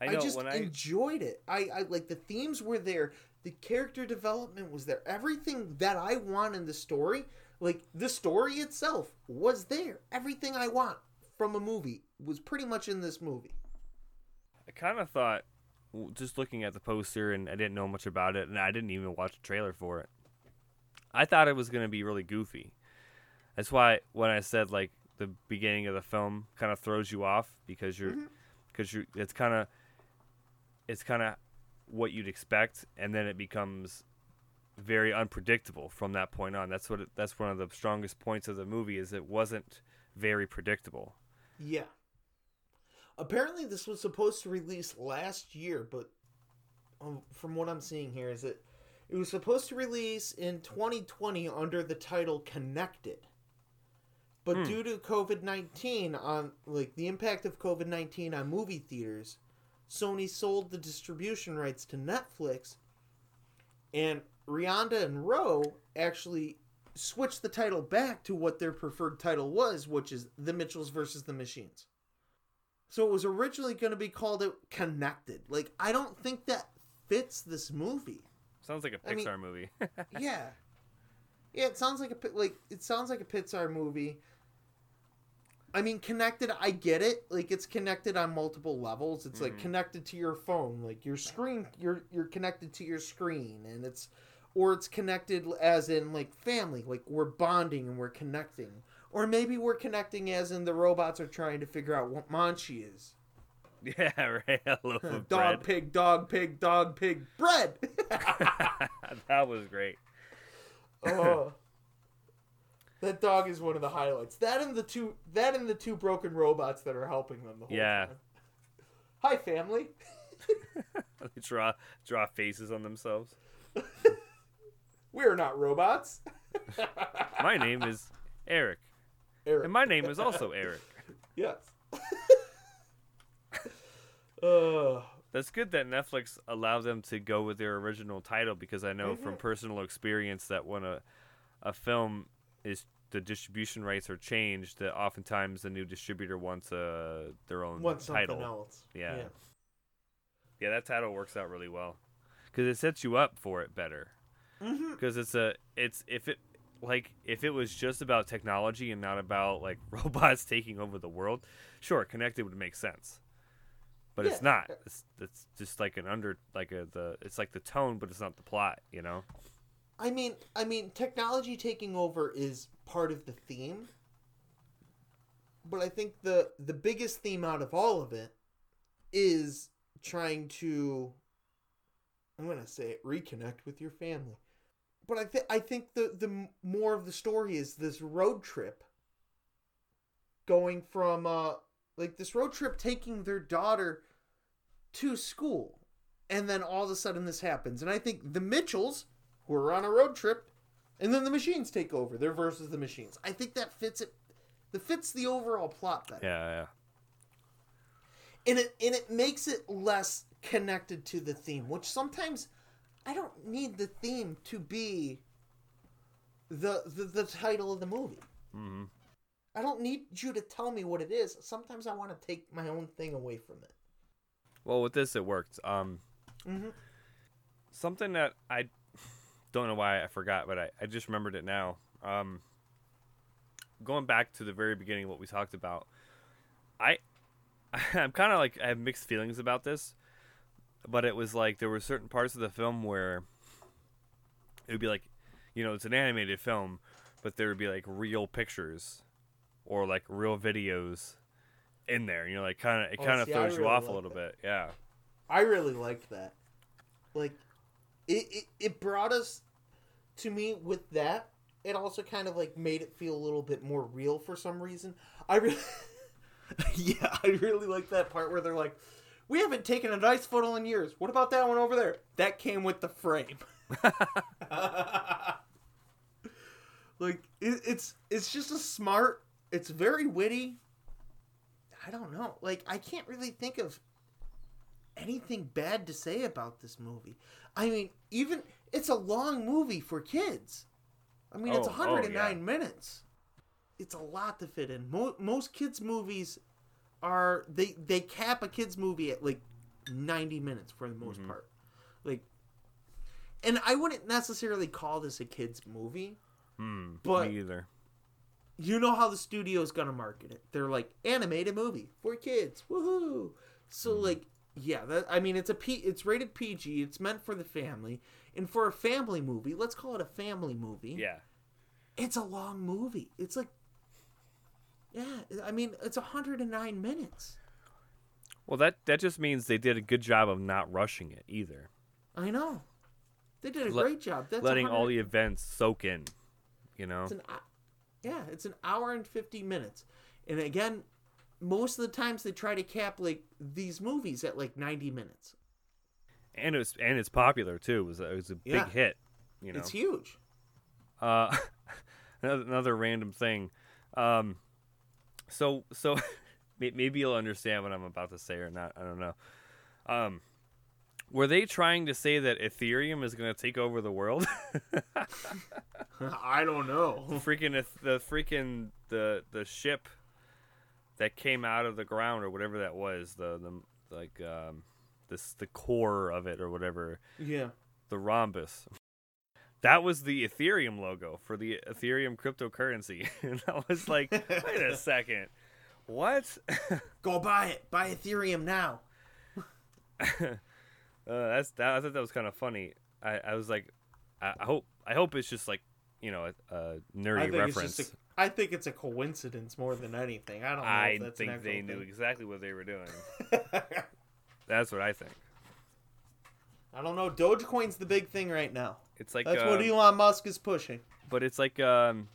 B: I
A: I, just
B: when I
A: enjoyed it. I, I like the themes were there, the character development was there, everything that I want in the story, like the story itself was there. Everything I want from a movie was pretty much in this movie.
B: I kind of thought, just looking at the poster, and I didn't know much about it, and I didn't even watch a trailer for it. I thought it was going to be really goofy. That's why when I said like the beginning of the film kind of throws you off because you're
A: Mhm.
B: because you it's kind of it's kind of what you'd expect, and then it becomes very unpredictable from that point on. That's what it, that's one of the strongest points of the movie is it wasn't very predictable.
A: Yeah. Apparently, this was supposed to release last year, but um, from what I'm seeing here, is it it was supposed to release in 2020 under the title Connected, But
B: Hmm.
A: due to COVID nineteen on like the impact of COVID nineteen on movie theaters, Sony sold the distribution rights to Netflix, and Rianda and Rowe actually switched the title back to what their preferred title was, which is The Mitchells versus the Machines. So it was originally going to be called it Connected. Like I don't think that fits this movie.
B: Sounds like a
A: I mean-
B: Pixar movie.
A: yeah, yeah. It sounds like a like it sounds like a Pixar movie. I mean, connected. I get it. Like it's connected on multiple levels. It's like
B: Mhm.
A: connected to your phone. Like your screen, you're you're connected to your screen, and it's or it's connected as in like family. Like we're bonding and we're connecting. Or maybe we're connecting as in the robots are trying to figure out what Monchi is.
B: yeah, right. A loaf of
A: dog
B: bread.
A: pig, dog pig, dog pig, bread.
B: that was great.
A: oh. That dog is one of the highlights. That and the two that and the two broken robots that are helping them the whole
B: Yeah.
A: time. Hi family.
B: they draw draw faces on themselves.
A: We're not robots.
B: My name is Eric,
A: Eric.
B: and my name is also Eric.
A: yes. uh,
B: That's good that Netflix allowed them to go with their original title because I know from
A: Mhm.
B: personal experience that when a a film is the distribution rights are changed, that oftentimes the new distributor wants uh, their own
A: want something
B: title.
A: else.
B: Yeah. Yeah, that title works out really well because it sets you up for it better. Because it's a it's if it like if it was just about technology and not about like robots taking over the world, sure, connected would make sense. But it's not. It's it's just like an under like a the it's like the tone, but it's not the plot. You know.
A: I mean, I mean, technology taking over is part of the theme, but I think the the biggest theme out of all of it is trying to. I'm gonna say it, reconnect with your family, but I think I think the the more of the story is this road trip. Going from uh like this road trip taking their daughter to school, and then all of a sudden this happens, and I think the Mitchells who are on a road trip, and then the machines take over. They're versus the machines. I think that fits it. That fits the overall plot better,
B: Yeah, yeah.
A: and it and it makes it less connected to the theme. Which sometimes I don't need the theme to be the the, the title of the movie.
B: Mm-hmm.
A: I don't need you to tell me what it is. Sometimes I want to take my own thing away from it.
B: Well, with this it worked. Um,
A: Mm-hmm.
B: something that I don't know why I forgot, but I, I just remembered it now. Um, going back to the very beginning, what we talked about, I I'm kind of like I have mixed feelings about this, but it was like there were certain parts of the film where it would be like, you know, it's an animated film, but there would be like real pictures or like real videos in there. You know, like kind of it
A: Oh,
B: kind of
A: I
B: throws you off a little
A: that.
B: bit. Yeah.
A: I really liked that. Like, it, it it brought us to me with that. It also kind of like made it feel a little bit more real for some reason. I really, yeah, I really like that part where they're like, "We haven't taken a nice photo in years. What about that one over there? That came with the frame." like it, it's it's just a smart. It's very witty. I don't know. Like I can't really think of anything bad to say about this movie. I mean, even it's a long movie for kids. I mean, it's
B: Oh, oh,
A: 109
B: yeah.
A: minutes. It's a lot to fit in. Mo- most kids movies are they they cap a kids movie at like 90 minutes for the most
B: Mhm.
A: part. Like and I wouldn't necessarily call this a kids movie.
B: Hmm.
A: But-
B: either.
A: You know how the studio's gonna market it. They're like animated movie for kids. Woohoo! So
B: Mm-hmm.
A: like yeah, that I mean it's a P it's rated PG, it's meant for the family. And for a family movie, let's call it a family movie.
B: Yeah.
A: It's a long movie. It's like Yeah, I mean it's 109 minutes.
B: Well, that that just means they did a good job of not rushing it either,
A: I know. They did a
B: Let-
A: great job. That's
B: letting all the events soak in. You know.
A: It's an uh, yeah, it's an hour and 50 minutes. And again, most of the times they try to cap like these movies at like 90 minutes.
B: and it was and it's popular too. It was a, it was a big
A: Yeah.
B: hit. You know.
A: It's huge.
B: Uh, another, another random thing. Um, so so maybe you'll understand what I'm about to say or not. I don't know. Um, were they trying to say that Ethereum is going to take over the world?
A: I don't know.
B: freaking the freaking the the ship that came out of the ground or whatever that was the the like um this the core of it or whatever.
A: Yeah.
B: the rhombus. That was the ethereum logo for the ethereum cryptocurrency. And i was like wait a second. What?
A: Go buy it. Buy Ethereum now.
B: uh, that's that i thought that was kind of funny. I i was like I, I hope i hope it's just like you know a, a nerdy reference
A: it's just a, I think it's a coincidence more than anything. I don't know
B: I
A: if that's an
B: think they
A: actual
B: knew exactly what they were doing. That's what I think.
A: I don't know. Dogecoin's the big thing right now.
B: It's like,
A: That's what
B: um,
A: Elon Musk is pushing.
B: but it's like um,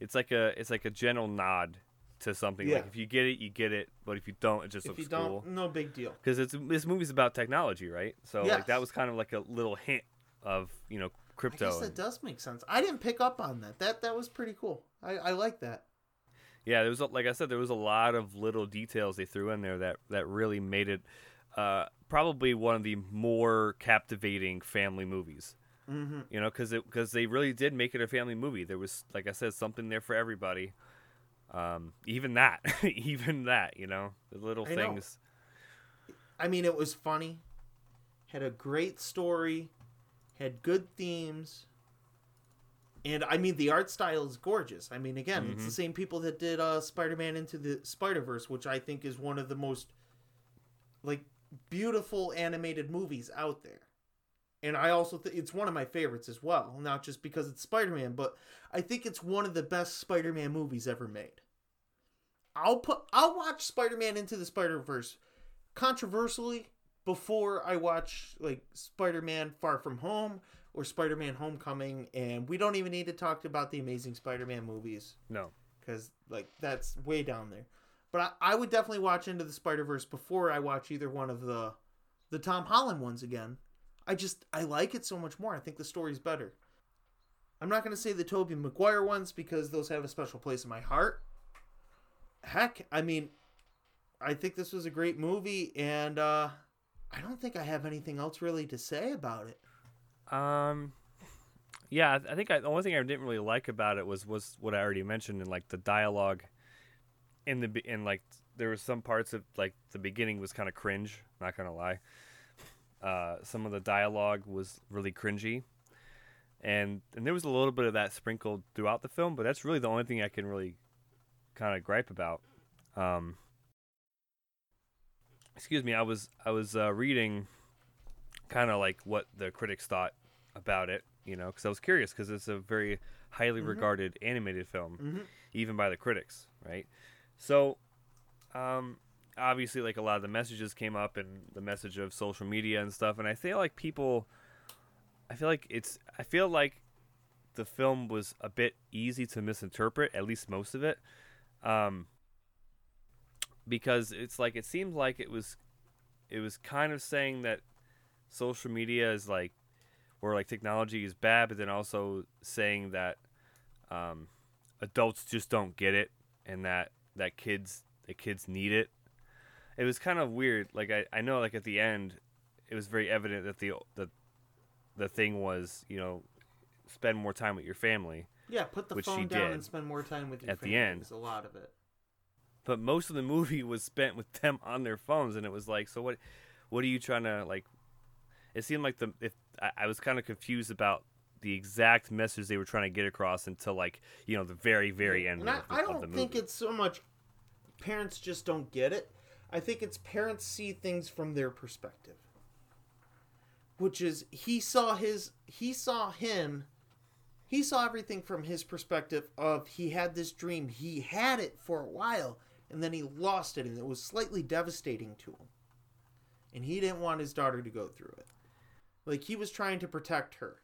B: it's like a it's like a general nod to something. Like if you get it, you get it. But if you don't, it just
A: If
B: looks
A: you don't, no big deal.
B: Because it's this movie's about technology, right? So like that was kind of like a little hint of you know
A: I
B: crypto.
A: guess that
B: and-
A: does make sense. I didn't pick up on that. That that was pretty cool. I, I like that.
B: yeah, there was a, like I said, there was a lot of little details they threw in there that that really made it uh, probably one of the more captivating family movies.
A: Mm-hmm.
B: you know because because they really did make it a family movie there was like i said something there for everybody um even that even that you know the little
A: I know.
B: things
A: I mean, it was funny. Had a great story. Had good themes. And I mean, the art style is gorgeous. I mean, again, it's
B: Mhm.
A: the same people that did uh, Spider-Man into the Spider-Verse, which I think is one of the most like beautiful animated movies out there. And I also think it's one of my favorites as well, not just because it's Spider-Man, but I think it's one of the best Spider-Man movies ever made. I'll put I'll watch Spider-Man into the Spider-Verse controversially before I watch like Spider-Man Far From Home or Spider-Man Homecoming and we don't even need to talk about the Amazing Spider-Man movies
B: no
A: because like that's way down there. But I, I would definitely watch Into the Spider Verse before I watch either one of the the Tom Holland ones again. I just I like it so much more. I think the story's better. I'm not gonna say the Tobey Maguire ones because those have a special place in my heart. Heck, I mean, I think this was a great movie, and uh, I don't think I have anything else really to say about it.
B: Um yeah i think I, the only thing i didn't really like about it was was what i already mentioned in like the dialogue in the in like there was some parts of like the beginning was kind of cringe not gonna lie. Uh some of the dialogue was really cringy. And and there was a little bit of that sprinkled throughout the film but that's really the only thing i can really kind of gripe about. Um excuse me i was i was uh, reading kind of like what the critics thought about it you know because i was curious because it's a very highly
A: Mhm.
B: regarded animated film
A: Mm-hmm.
B: even by the critics, right? So, um, obviously, like a lot of the messages came up and the message of social media and stuff, and I feel like people, I feel like it's, I feel like the film was a bit easy to misinterpret, at least most of it, um, because it's like it seemed like it was, it was kind of saying that social media is like, or like technology is bad, but then also saying that. Um, adults just don't get it and that that kids that kids need it it was kind of weird like I, I know like at the end it was very evident that the the the thing was you know spend more time with your family
A: Yeah, put the phone down and spend more time with your
B: at the end.
A: is A lot of it.
B: but most of the movie was spent with them on their phones and it was like so what what are you trying to like it seemed like the if I, I was kind of confused about the exact message they were trying to get across until like you know the very very end
A: And I,
B: of, the,
A: I don't think it's so much parents just don't get it. I think it's parents see things from their perspective. Which is he saw his he saw him he saw everything from his perspective of he had this dream. He had it for a while and then he lost it and it was slightly devastating to him. And he didn't want his daughter to go through it. Like he was trying to protect her.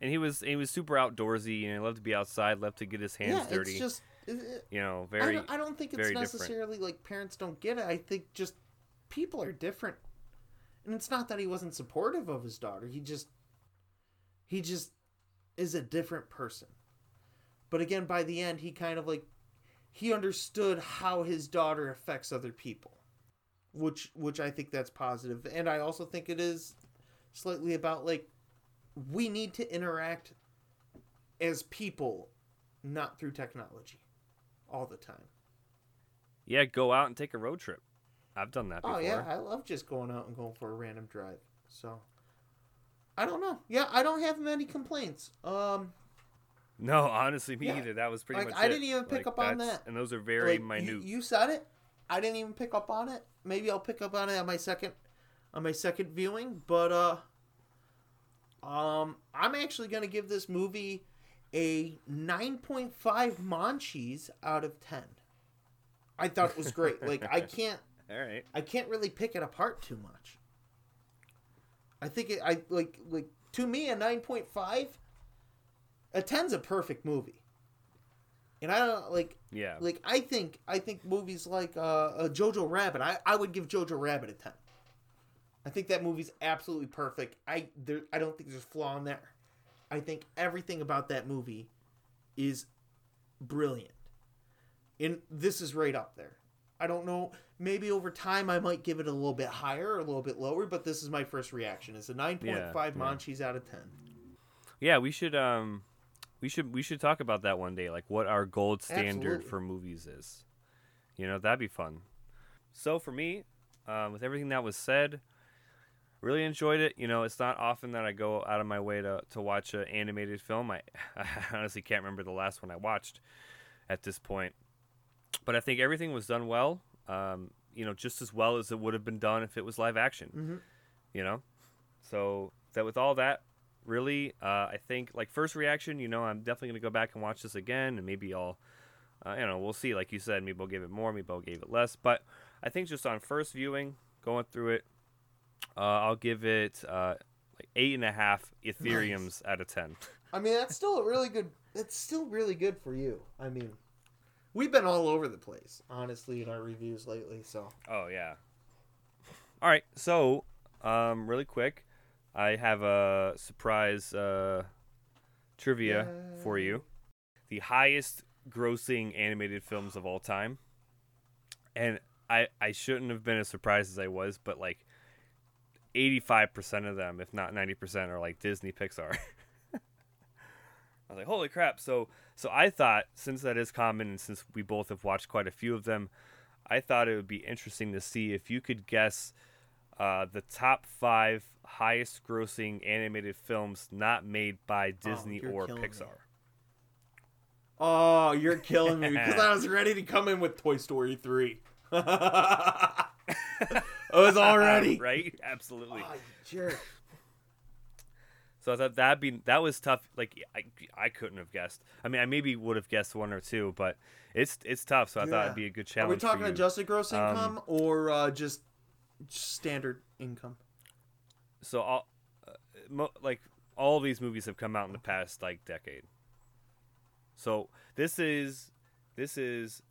B: and he was he was super outdoorsy and he loved to be outside, loved to get his hands
A: yeah,
B: dirty.
A: it's just it-
B: you know,
A: I
B: very
A: don't, I don't think it's
B: very different.
A: necessarily like parents don't get it. I think just people are different, and it's not that he wasn't supportive of his daughter. He just he just is a different person. but again, by the end, he kind of like he understood how his daughter affects other people, which which I think that's positive, and I also think it is slightly about like we need to interact as people, not through technology, all the time.
B: Yeah, go out and take a road trip. I've done that before.
A: Oh yeah, I love just going out and going for a random drive. So I don't know. Yeah, I don't have many complaints. Um
B: No, honestly, me
A: Yeah,
B: either. That was pretty
A: like,
B: much
A: I
B: it.
A: didn't even pick
B: Like,
A: up on that.
B: And those are very
A: like, you-
B: minute.
A: You, said it. I didn't even pick up on it. Maybe I'll pick up on it on my second on my second viewing, but uh um I'm actually going to give this movie a 9.5 Monchis out of 10. I thought it was great. like I can't
B: All right.
A: I can't really pick it apart too much. I think it, I like like to me a nine point five. A 10's a perfect movie, and I don't like
B: Yeah.
A: like I think I think movies like uh, uh, Jojo Rabbit. I, I would give Jojo Rabbit a ten. I think that movie's absolutely perfect. I there I don't think there's a flaw in there. I think everything about that movie is brilliant. And this is right up there. I don't know. Maybe over time I might give it a little bit higher or a little bit lower, but this is my first reaction. It's a nine point five
B: Yeah, yeah.
A: Monchis out of ten.
B: Yeah, we should um we should we should talk about that one day, like what our gold standard
A: Absolutely.
B: for movies is. You know, that'd be fun. So for me, um, with everything that was said, really enjoyed it. You know, it's not often that I go out of my way to, to watch an animated film. I, I honestly can't remember the last one I watched at this point. But I think everything was done well. Um, you know, just as well as it would have been done if it was live action.
A: Mhm.
B: You know, so that with all that, really, uh, I think like first reaction, you know, I'm definitely gonna go back and watch this again, and maybe I'll, uh, you know, we'll see. Like you said, I'll give it more, I'll give it less. But I think just on first viewing, going through it, uh, I'll give it uh, like eight and a half Ethereums out of ten.
A: I mean, that's still a really good. It's still really good for you. I mean, we've been all over the place, honestly, in our reviews lately. So
B: Oh yeah. All right, so um, really quick, I have a surprise uh, trivia for you. The highest grossing animated films of all time, and I I shouldn't have been as surprised as I was, but like eighty five percent of them, if not ninety percent, are like Disney Pixar. I was like, holy crap! So so I thought since that is common, and since we both have watched quite a few of them, I thought it would be interesting to see if you could guess uh, the top five highest grossing animated films not made by Disney
A: you're
B: or
A: killing me.
B: Pixar.
A: Oh, you're killing me because I was ready to come in with Toy Story 3. I was already
B: right? Absolutely.
A: Oh, jerk.
B: So I thought that'd be that was tough. Like I, I couldn't have guessed. I mean, I maybe would have guessed one or two, but it's it's tough. So I thought it'd be a good challenge.
A: Are
B: challenge.
A: we talking
B: for you.
A: adjusted gross
B: Um,
A: income or uh, just standard income?
B: so all uh, mo- like all these movies have come out in the past like decade. So this is this is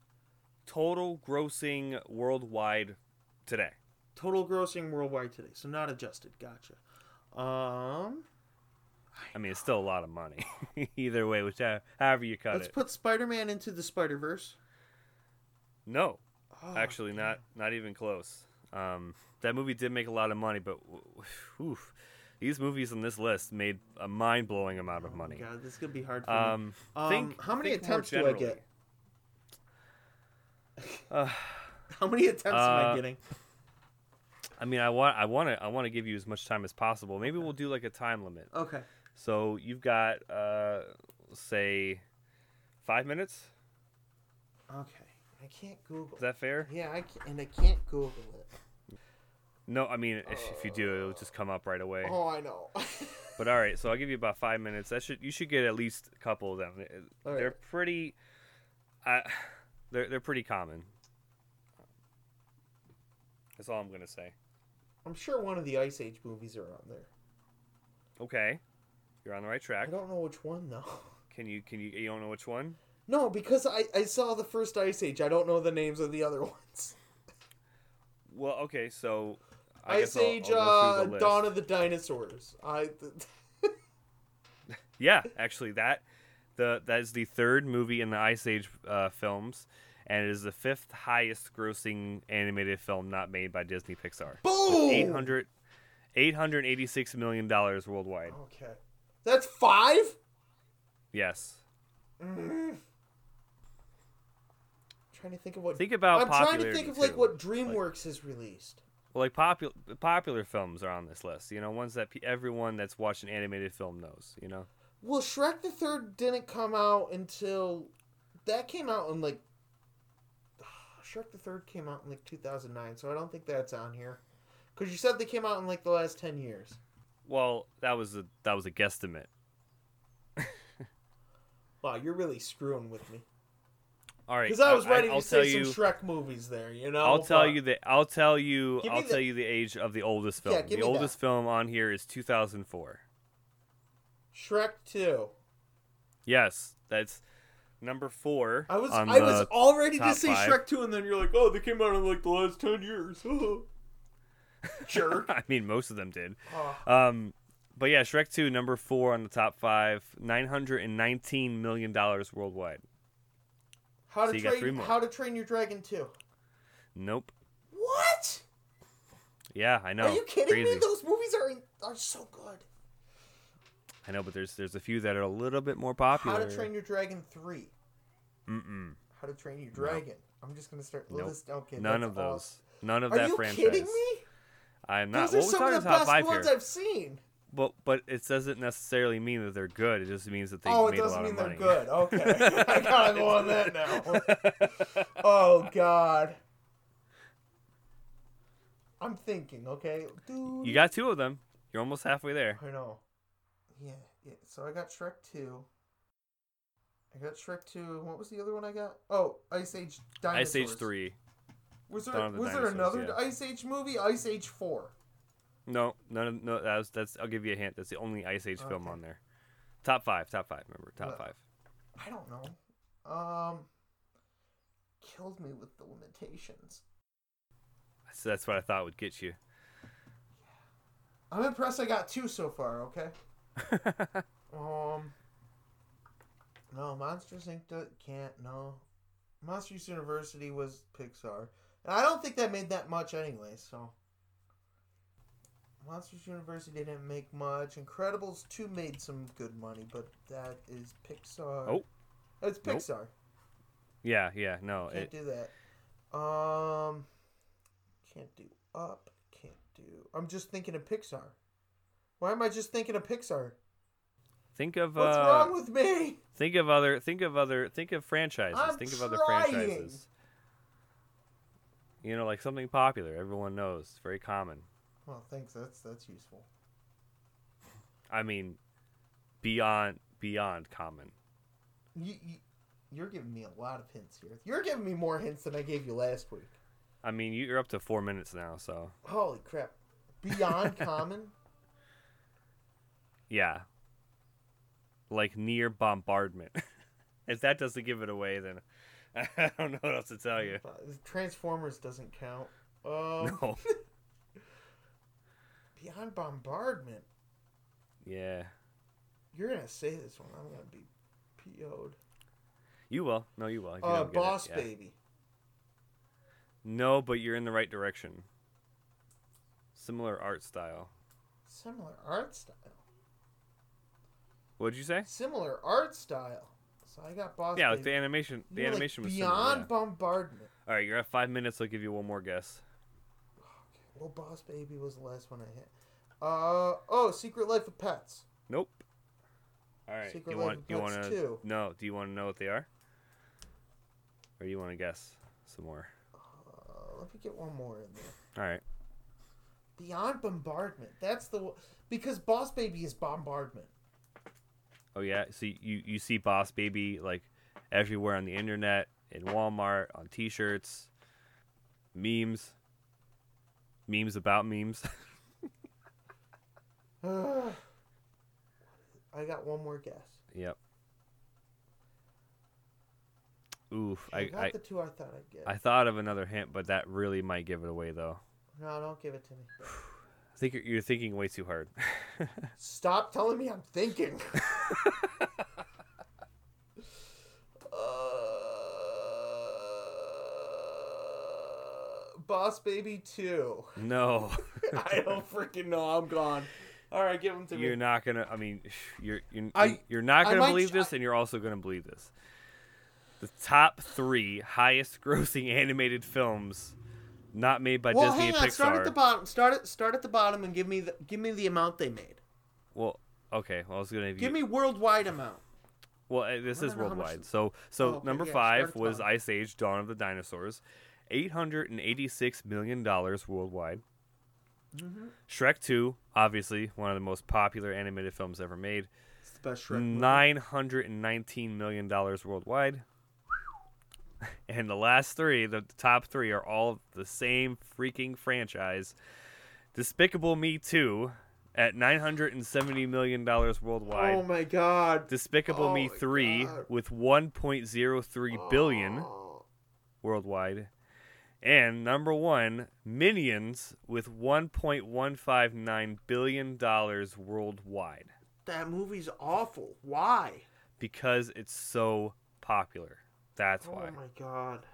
B: total grossing worldwide today.
A: Total grossing worldwide today, so not adjusted. Gotcha. Um,
B: I mean, it's still a lot of money. Either way, whichever however you cut it.
A: let's put Spider-Man into the Spider-Verse.
B: no,
A: Oh,
B: actually, not not even close. Um, that movie did make a lot of money, but w- w- oof, these movies on this list made a mind blowing amount of
A: oh
B: money.
A: God, this is gonna be hard for me.
B: Um,
A: Um,
B: think,
A: how many attempts do I get?
B: Uh,
A: How many attempts am I
B: Uh,
A: getting?
B: I mean, I want I want to I want to give you as much time as possible. Maybe we'll do like a time limit.
A: Okay.
B: So you've got uh, say five minutes.
A: Okay. I can't Google.
B: Is that fair?
A: Yeah, I can, and I can't Google it.
B: No, I mean if, if you do, it'll just come up right away.
A: Oh, I know.
B: But all right, so I'll give you about five minutes. That should you should get at least a couple of them.
A: All
B: They're
A: right.
B: pretty. Uh, they're they're pretty common. That's all I'm gonna say.
A: I'm sure one of the Ice Age movies are on there.
B: Okay, you're on the right track.
A: I don't know which one though.
B: Can you can you you don't know which one?
A: No, because I, I saw the first Ice Age. I don't know the names of the other ones.
B: Well, okay, so I
A: Ice
B: guess I'll-
A: Age,
B: I'll
A: uh, Dawn of the Dinosaurs. I.
B: Yeah, actually, that The that is the third movie in the Ice Age uh, films, and it is the fifth highest grossing animated film not made by Disney Pixar.
A: Boom.
B: 800 886 million dollars worldwide.
A: Okay. That's five.
B: Yes.
A: Mm. trying to think of what.
B: Think about
A: I'm trying to think of like
B: too.
A: what DreamWorks has released.
B: Well, like popular popular films are on this list. You know, ones that pe- everyone that's watched an animated film knows. You know.
A: Well, Shrek the Third didn't come out until that came out in like Shrek the Third came out in like 2009, so I don't think that's on here. Because you said they came out in like the last 10 years.
B: Well, that was a that was a guesstimate.
A: Wow, you're really screwing with me.
B: All right.
A: Because I was ready
B: I'll
A: to say
B: you.
A: some Shrek movies there, you know.
B: I'll tell you that. I'll tell you. I'll
A: the-
B: tell you the age of the oldest film.
A: Yeah,
B: the oldest film on here is 2004.
A: Shrek Two.
B: Yes, that's number four.
A: I was I was all ready to say
B: five.
A: Shrek Two, and then you're like, oh, they came out in like the last 10 years. Jerk.
B: I mean, most of them did.
A: Oh.
B: Um, but yeah, Shrek 2, number four on the top five, $919 million worldwide.
A: How
B: So
A: to
B: you got three
A: train. How to Train Your Dragon Two.
B: Nope.
A: What?
B: Yeah, I know.
A: Are you kidding
B: Crazy.
A: me? Those movies are are so good.
B: I know, but there's there's a few that are a little bit more popular.
A: How to Train Your Dragon Three.
B: Mm-mm.
A: How to Train Your Dragon. I'm just gonna start.
B: Nope.
A: List, okay,
B: None of those. None of
A: Are
B: that
A: you
B: franchise.
A: kidding me?
B: I'm not.
A: Those are
B: Well,
A: some of the best ones
B: here.
A: I've seen.
B: But but it doesn't necessarily mean that they're good. It just means that they
A: oh, it
B: made a
A: doesn't
B: lot
A: mean
B: of
A: they're
B: money.
A: good. Okay, I gotta go on that now. oh God. I'm thinking. Okay, dude.
B: You got two of them. You're almost halfway there.
A: I know. Yeah, yeah. So I got Shrek 2. I got Shrek 2. What was the other one I got? Oh, Ice Age Dinosaurs.
B: Ice Age three.
A: Was there,
B: Dawn of the
A: was there another
B: yeah.
A: Ice Age movie? Ice Age 4.
B: No, none of no. That was, that's. I'll give you a hint. That's the only Ice Age film on there. Top five. Top five. Remember, top
A: Well-
B: five.
A: I don't know. Um, killed me with the limitations.
B: So that's what I thought would get you. Yeah.
A: I'm impressed I got two so far, okay? Um, no, Monsters Inc. can't, no. Monsters University was Pixar. And I don't think that made that much anyway, so. Monsters University didn't make much. Incredibles 2 made some good money, but that is Pixar.
B: Oh.
A: It's
B: Nope.
A: Pixar.
B: yeah, yeah. No,
A: Can't
B: it,
A: do that. Um, can't do Up. Can't do. I'm just thinking of Pixar. Why am I just thinking of Pixar?
B: think of
A: What's
B: uh,
A: wrong with me?
B: think of other, think of other, think of franchises.
A: I'm
B: think of other franchises. You know, like something popular, everyone knows, very common.
A: Well, thanks. That's that's useful.
B: I mean, beyond beyond common.
A: You, you you're giving me a lot of hints here. You're giving me more hints than I gave you last week.
B: I mean, you're up to four minutes now, so
A: Holy crap! Beyond common.
B: Yeah. Like near bombardment. if that doesn't give it away, then I don't know what else to tell you.
A: Transformers doesn't count. Um,
B: No.
A: Beyond bombardment.
B: Yeah.
A: You're gonna say this one. I'm gonna be PO'd.
B: You will. No, you will. you
A: Uh,
B: don't get it,
A: Boss
B: yeah.
A: Baby.
B: No, but you're in the right direction. Similar art style.
A: Similar art style.
B: What'd you say?
A: Similar art style. So I got Boss
B: Yeah, like
A: Baby.
B: the animation. The
A: You're like
B: animation was
A: beyond
B: similar. yeah.
A: bombardment.
B: All right, you're at five minutes. I'll give you one more guess.
A: Well, Boss Baby was the last one I hit. Uh oh, Secret Life of Pets.
B: Nope. All right.
A: Secret
B: you
A: Life
B: want?
A: of
B: You
A: Pets
B: want to?
A: 2.
B: No. Do you want to know what they are? Or do you want to guess some more?
A: Uh, let me get one more in there.
B: All right.
A: Beyond bombardment. That's the one- because Boss Baby is bombardment.
B: Oh yeah. So you you see Boss Baby like everywhere on the internet, in Walmart, on T-shirts, memes, memes about memes.
A: I got one more guess.
B: yep. Oof.
A: I,
B: I
A: got
B: I,
A: the two I thought I'd get.
B: I thought of another hint, but that really might give it away though.
A: No, don't give it to me.
B: I think you're, you're thinking way too hard.
A: Stop telling me I'm thinking. Uh, Boss Baby 2.
B: No,
A: I don't freaking know. I'm gone. All right, give them to me.
B: you're not gonna. I mean, you're you're,
A: I-
B: you're not gonna
A: might
B: believe this, and you're also gonna believe this. The top three highest-grossing animated films not made by
A: well,
B: Disney
A: hang on.
B: Pixar.
A: Start at the bottom. Start at start at the bottom and give me the give me the amount they made.
B: Well, okay. Well, I was gonna give,
A: Give
B: you.
A: me worldwide amount.
B: Well, uh, this is
A: how much-
B: worldwide. So, so
A: Oh, okay,
B: number
A: yeah,
B: five was
A: bottom.
B: Ice Age: Dawn of the Dinosaurs, eight hundred and eighty-six million dollars worldwide.
A: Mm-hmm.
B: Shrek Two, obviously one of the most popular animated films ever made,
A: It's the best Shrek
B: nine hundred and nineteen million dollars worldwide. And the last three, the top three, are all the same freaking franchise. Despicable Me Two, at nine hundred and seventy million dollars worldwide.
A: Oh my god.
B: Despicable
A: Oh
B: Me 3
A: God.
B: with 1.03 billion
A: Oh.
B: worldwide. And number 1, Minions with 1.159 billion dollars worldwide
A: That movie's awful. Why?
B: because it's so popular. That's
A: Oh
B: why.
A: Oh my god.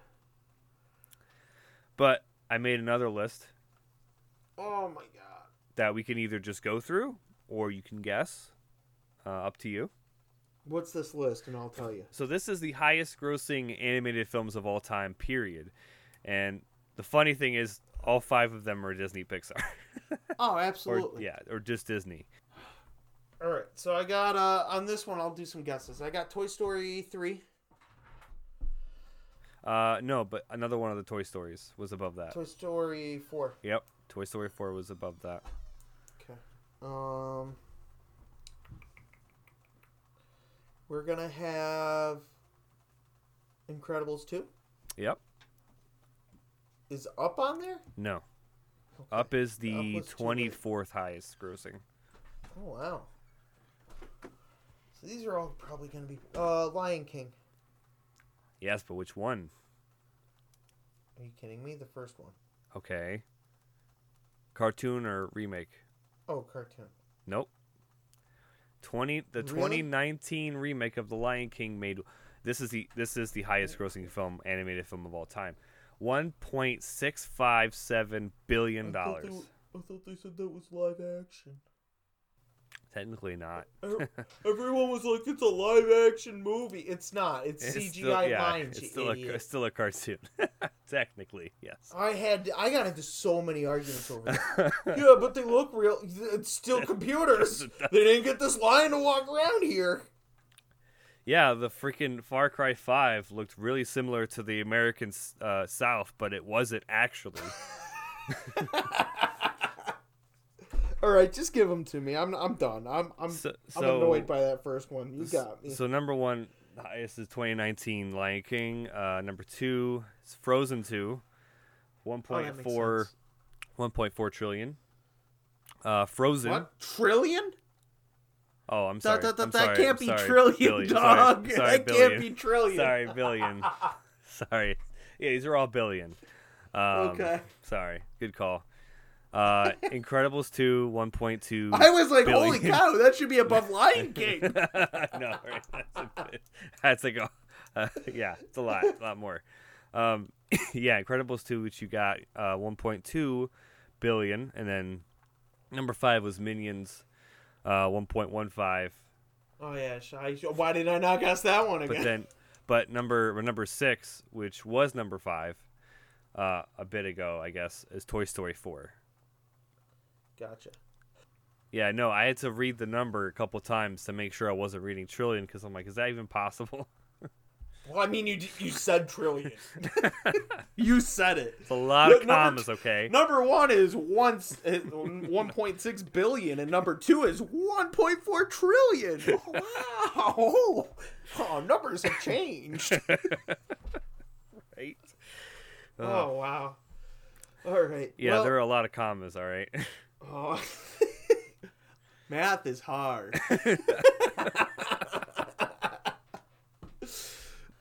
B: But I made another list
A: Oh my god.
B: that we can either just go through or you can guess. Uh, up to you.
A: What's this list? And I'll tell you.
B: So this is the highest grossing animated films of all time, period. And the funny thing is all five of them are Disney Pixar.
A: Oh,
B: or
A: absolutely.
B: yeah, or just Disney.
A: All right. So I got uh on this one. I'll do some guesses. I got Toy Story three,
B: Uh no, but another one of the Toy Stories was above that.
A: Toy Story four.
B: Yep. Toy Story 4 was above that.
A: Okay. Um. We're gonna have Incredibles two.
B: Yep.
A: Is up on there?
B: No.
A: Okay.
B: Up is the
A: late.
B: 24th highest grossing.
A: Oh wow. So these are all probably gonna be uh Lion King.
B: Yes, but which one?
A: Are you kidding me? The first one.
B: Okay. Cartoon or remake?
A: Oh, cartoon.
B: Nope. 20 the
A: Really?
B: 2019 remake of The Lion King made this is the this is the highest grossing film animated film of all time. 1.657 billion dollars.
A: I thought they said that was live action.
B: Technically not.
A: Everyone was like, "It's a live action movie." It's not. It's,
B: It's
A: CGI
B: still, yeah,
A: lines.
B: it's still a it's still a cartoon. Technically, yes.
A: I had I got into so many arguments over that. yeah, but they look real. It's still computers. they didn't get this lion to walk around here.
B: Yeah, the freaking Far Cry 5 looked really similar to the American uh, South, but it wasn't actually.
A: All right, just give them to me. I'm I'm done. I'm I'm
B: So,
A: I'm
B: so-
A: annoyed by that first one. You got me.
B: So number one, highest is 2019 Lion King. Uh, number two is Frozen 2,
A: Oh, that
B: 1.4,
A: sense.
B: 1.4 trillion. Uh, Frozen.
A: What trillion?
B: Oh, I'm sorry.
A: That, that,
B: I'm
A: that, that
B: sorry.
A: can't
B: I'm
A: be
B: sorry.
A: trillion,
B: Billion. Sorry.
A: dog.
B: Sorry,
A: that
B: billion.
A: can't be trillion.
B: Sorry, billion. sorry. Yeah, these are all billion. Um,
A: Okay.
B: Sorry. Good call. Uh, Incredibles 2, 1.2.
A: I was like, holy cow, that should be above Lion King.
B: no, right? That's, a bit, that's like a, uh, yeah, it's a lot, a lot more. Um, yeah, Incredibles 2, which you got uh, 1.2 billion, and then number five was Minions, uh, 1.15.
A: oh yeah, I, why did I not guess that one again?
B: But
A: again?
B: then, but number number six, which was number five, uh, a bit ago, I guess, is Toy Story 4.
A: Gotcha.
B: Yeah, no, I had to read the number a couple times to make sure I wasn't reading trillion because I'm like, is that even possible?
A: Well, I mean, you you said trillion. you said it.
B: It's a lot of
A: number
B: commas, okay?
A: Number one is uh, one 1.6 billion, and number two is 1.4 trillion. Wow! Oh, numbers have changed.
B: Right?
A: Oh wow! All right.
B: Yeah,
A: well,
B: there are a lot of commas, all right?
A: Oh. Math is hard.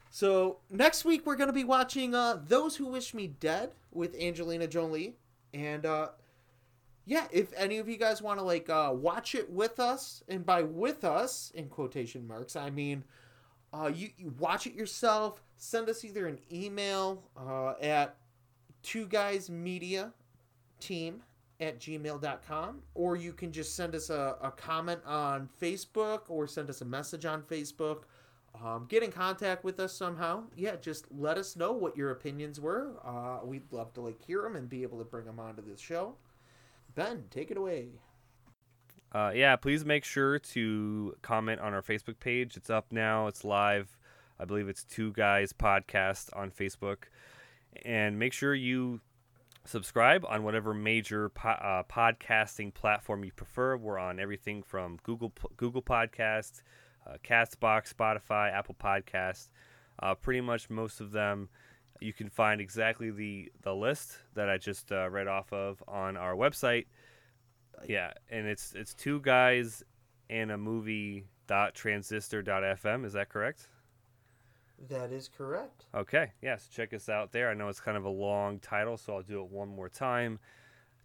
A: so next week we're gonna be watching uh, "Those Who Wish Me Dead" with Angelina Jolie, and uh, yeah, if any of you guys want to like uh, watch it with us, and by "with us" in quotation marks, I mean Uh, you, you watch it yourself. Send us either an email uh, at two guys media team at gmail.com or you can just send us a, a comment on facebook or send us a message on facebook um, get in contact with us somehow yeah just let us know what your opinions were uh, we'd love to like hear them and be able to bring them onto this show ben take it away
B: Uh, yeah, please make sure to comment on our Facebook page. It's up now. It's live. I believe it's Two Guys Podcast on Facebook. And make sure you subscribe on whatever major po- uh, podcasting platform you prefer. We're on everything from Google Google Podcast, uh, Castbox, Spotify, Apple Podcast. Uh, pretty much most of them. You can find exactly the the list that I just uh, read off of on our website. Yeah, and it's it's two guys and a movie dot transistor dot fm. Is that correct?
A: That is correct
B: Okay, yeah, so check us out there. I know it's kind of a long title, so I'll do it one more time.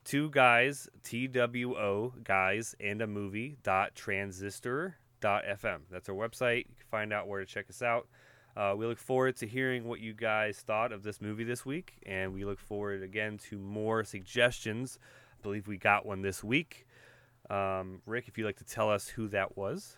B: Two guys, T W O guys, and a movie dot transistor dot fm. That's our website. You can find out where to check us out. Uh, we look forward to hearing what you guys thought of this movie this week, and we look forward again to more suggestions. I believe we got one this week. Um, Rick, if you'd like to tell us who that was.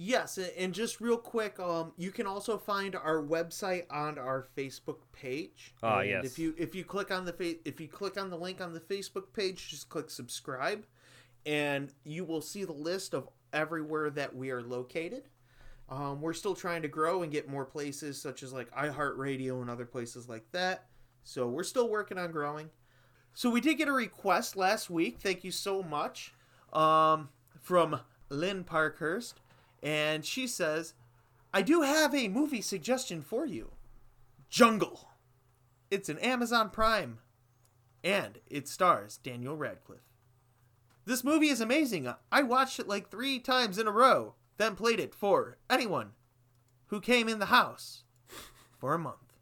A: Yes, and just real quick, um, you can also find our website on our Facebook page.
B: Ah,
A: And
B: yes.
A: If you if you click on the fa- if you click on the link on the Facebook page, just click subscribe, and you will see the list of everywhere that we are located. Um, we're still trying to grow and get more places, such as like iHeartRadio and other places like that. So we're still working on growing. So we did get a request last week. Thank you so much. Um, from Lynn Parkhurst. And she says, I do have a movie suggestion for you Jungle. It's an Amazon Prime. And it stars Daniel Radcliffe. This movie is amazing. I watched it like three times in a row, then played it for anyone who came in the house for a month.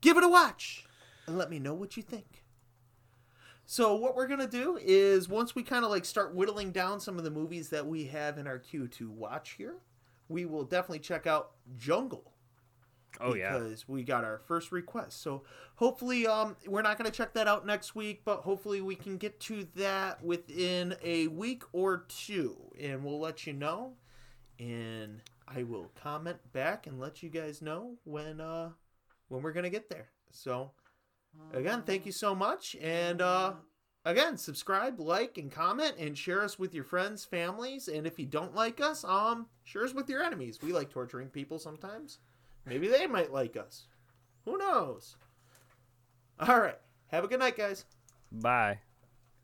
A: Give it a watch and let me know what you think. So what we're gonna do is once we kind of like start whittling down some of the movies that we have in our queue to watch here, we will definitely check out Jungle
B: Oh yeah,
A: because we got our first request. So hopefully, um, we're not gonna check that out next week, but hopefully we can get to that within a week or two, and we'll let you know. And I will comment back and let you guys know when uh when we're gonna get there. So again, thank you so much, and uh again, subscribe, like, and comment, and share us with your friends, families, and if you don't like us, um, share us with your enemies. We like torturing people sometimes. Maybe they might like us. Who knows? All right. Have a good night, guys.
B: bye.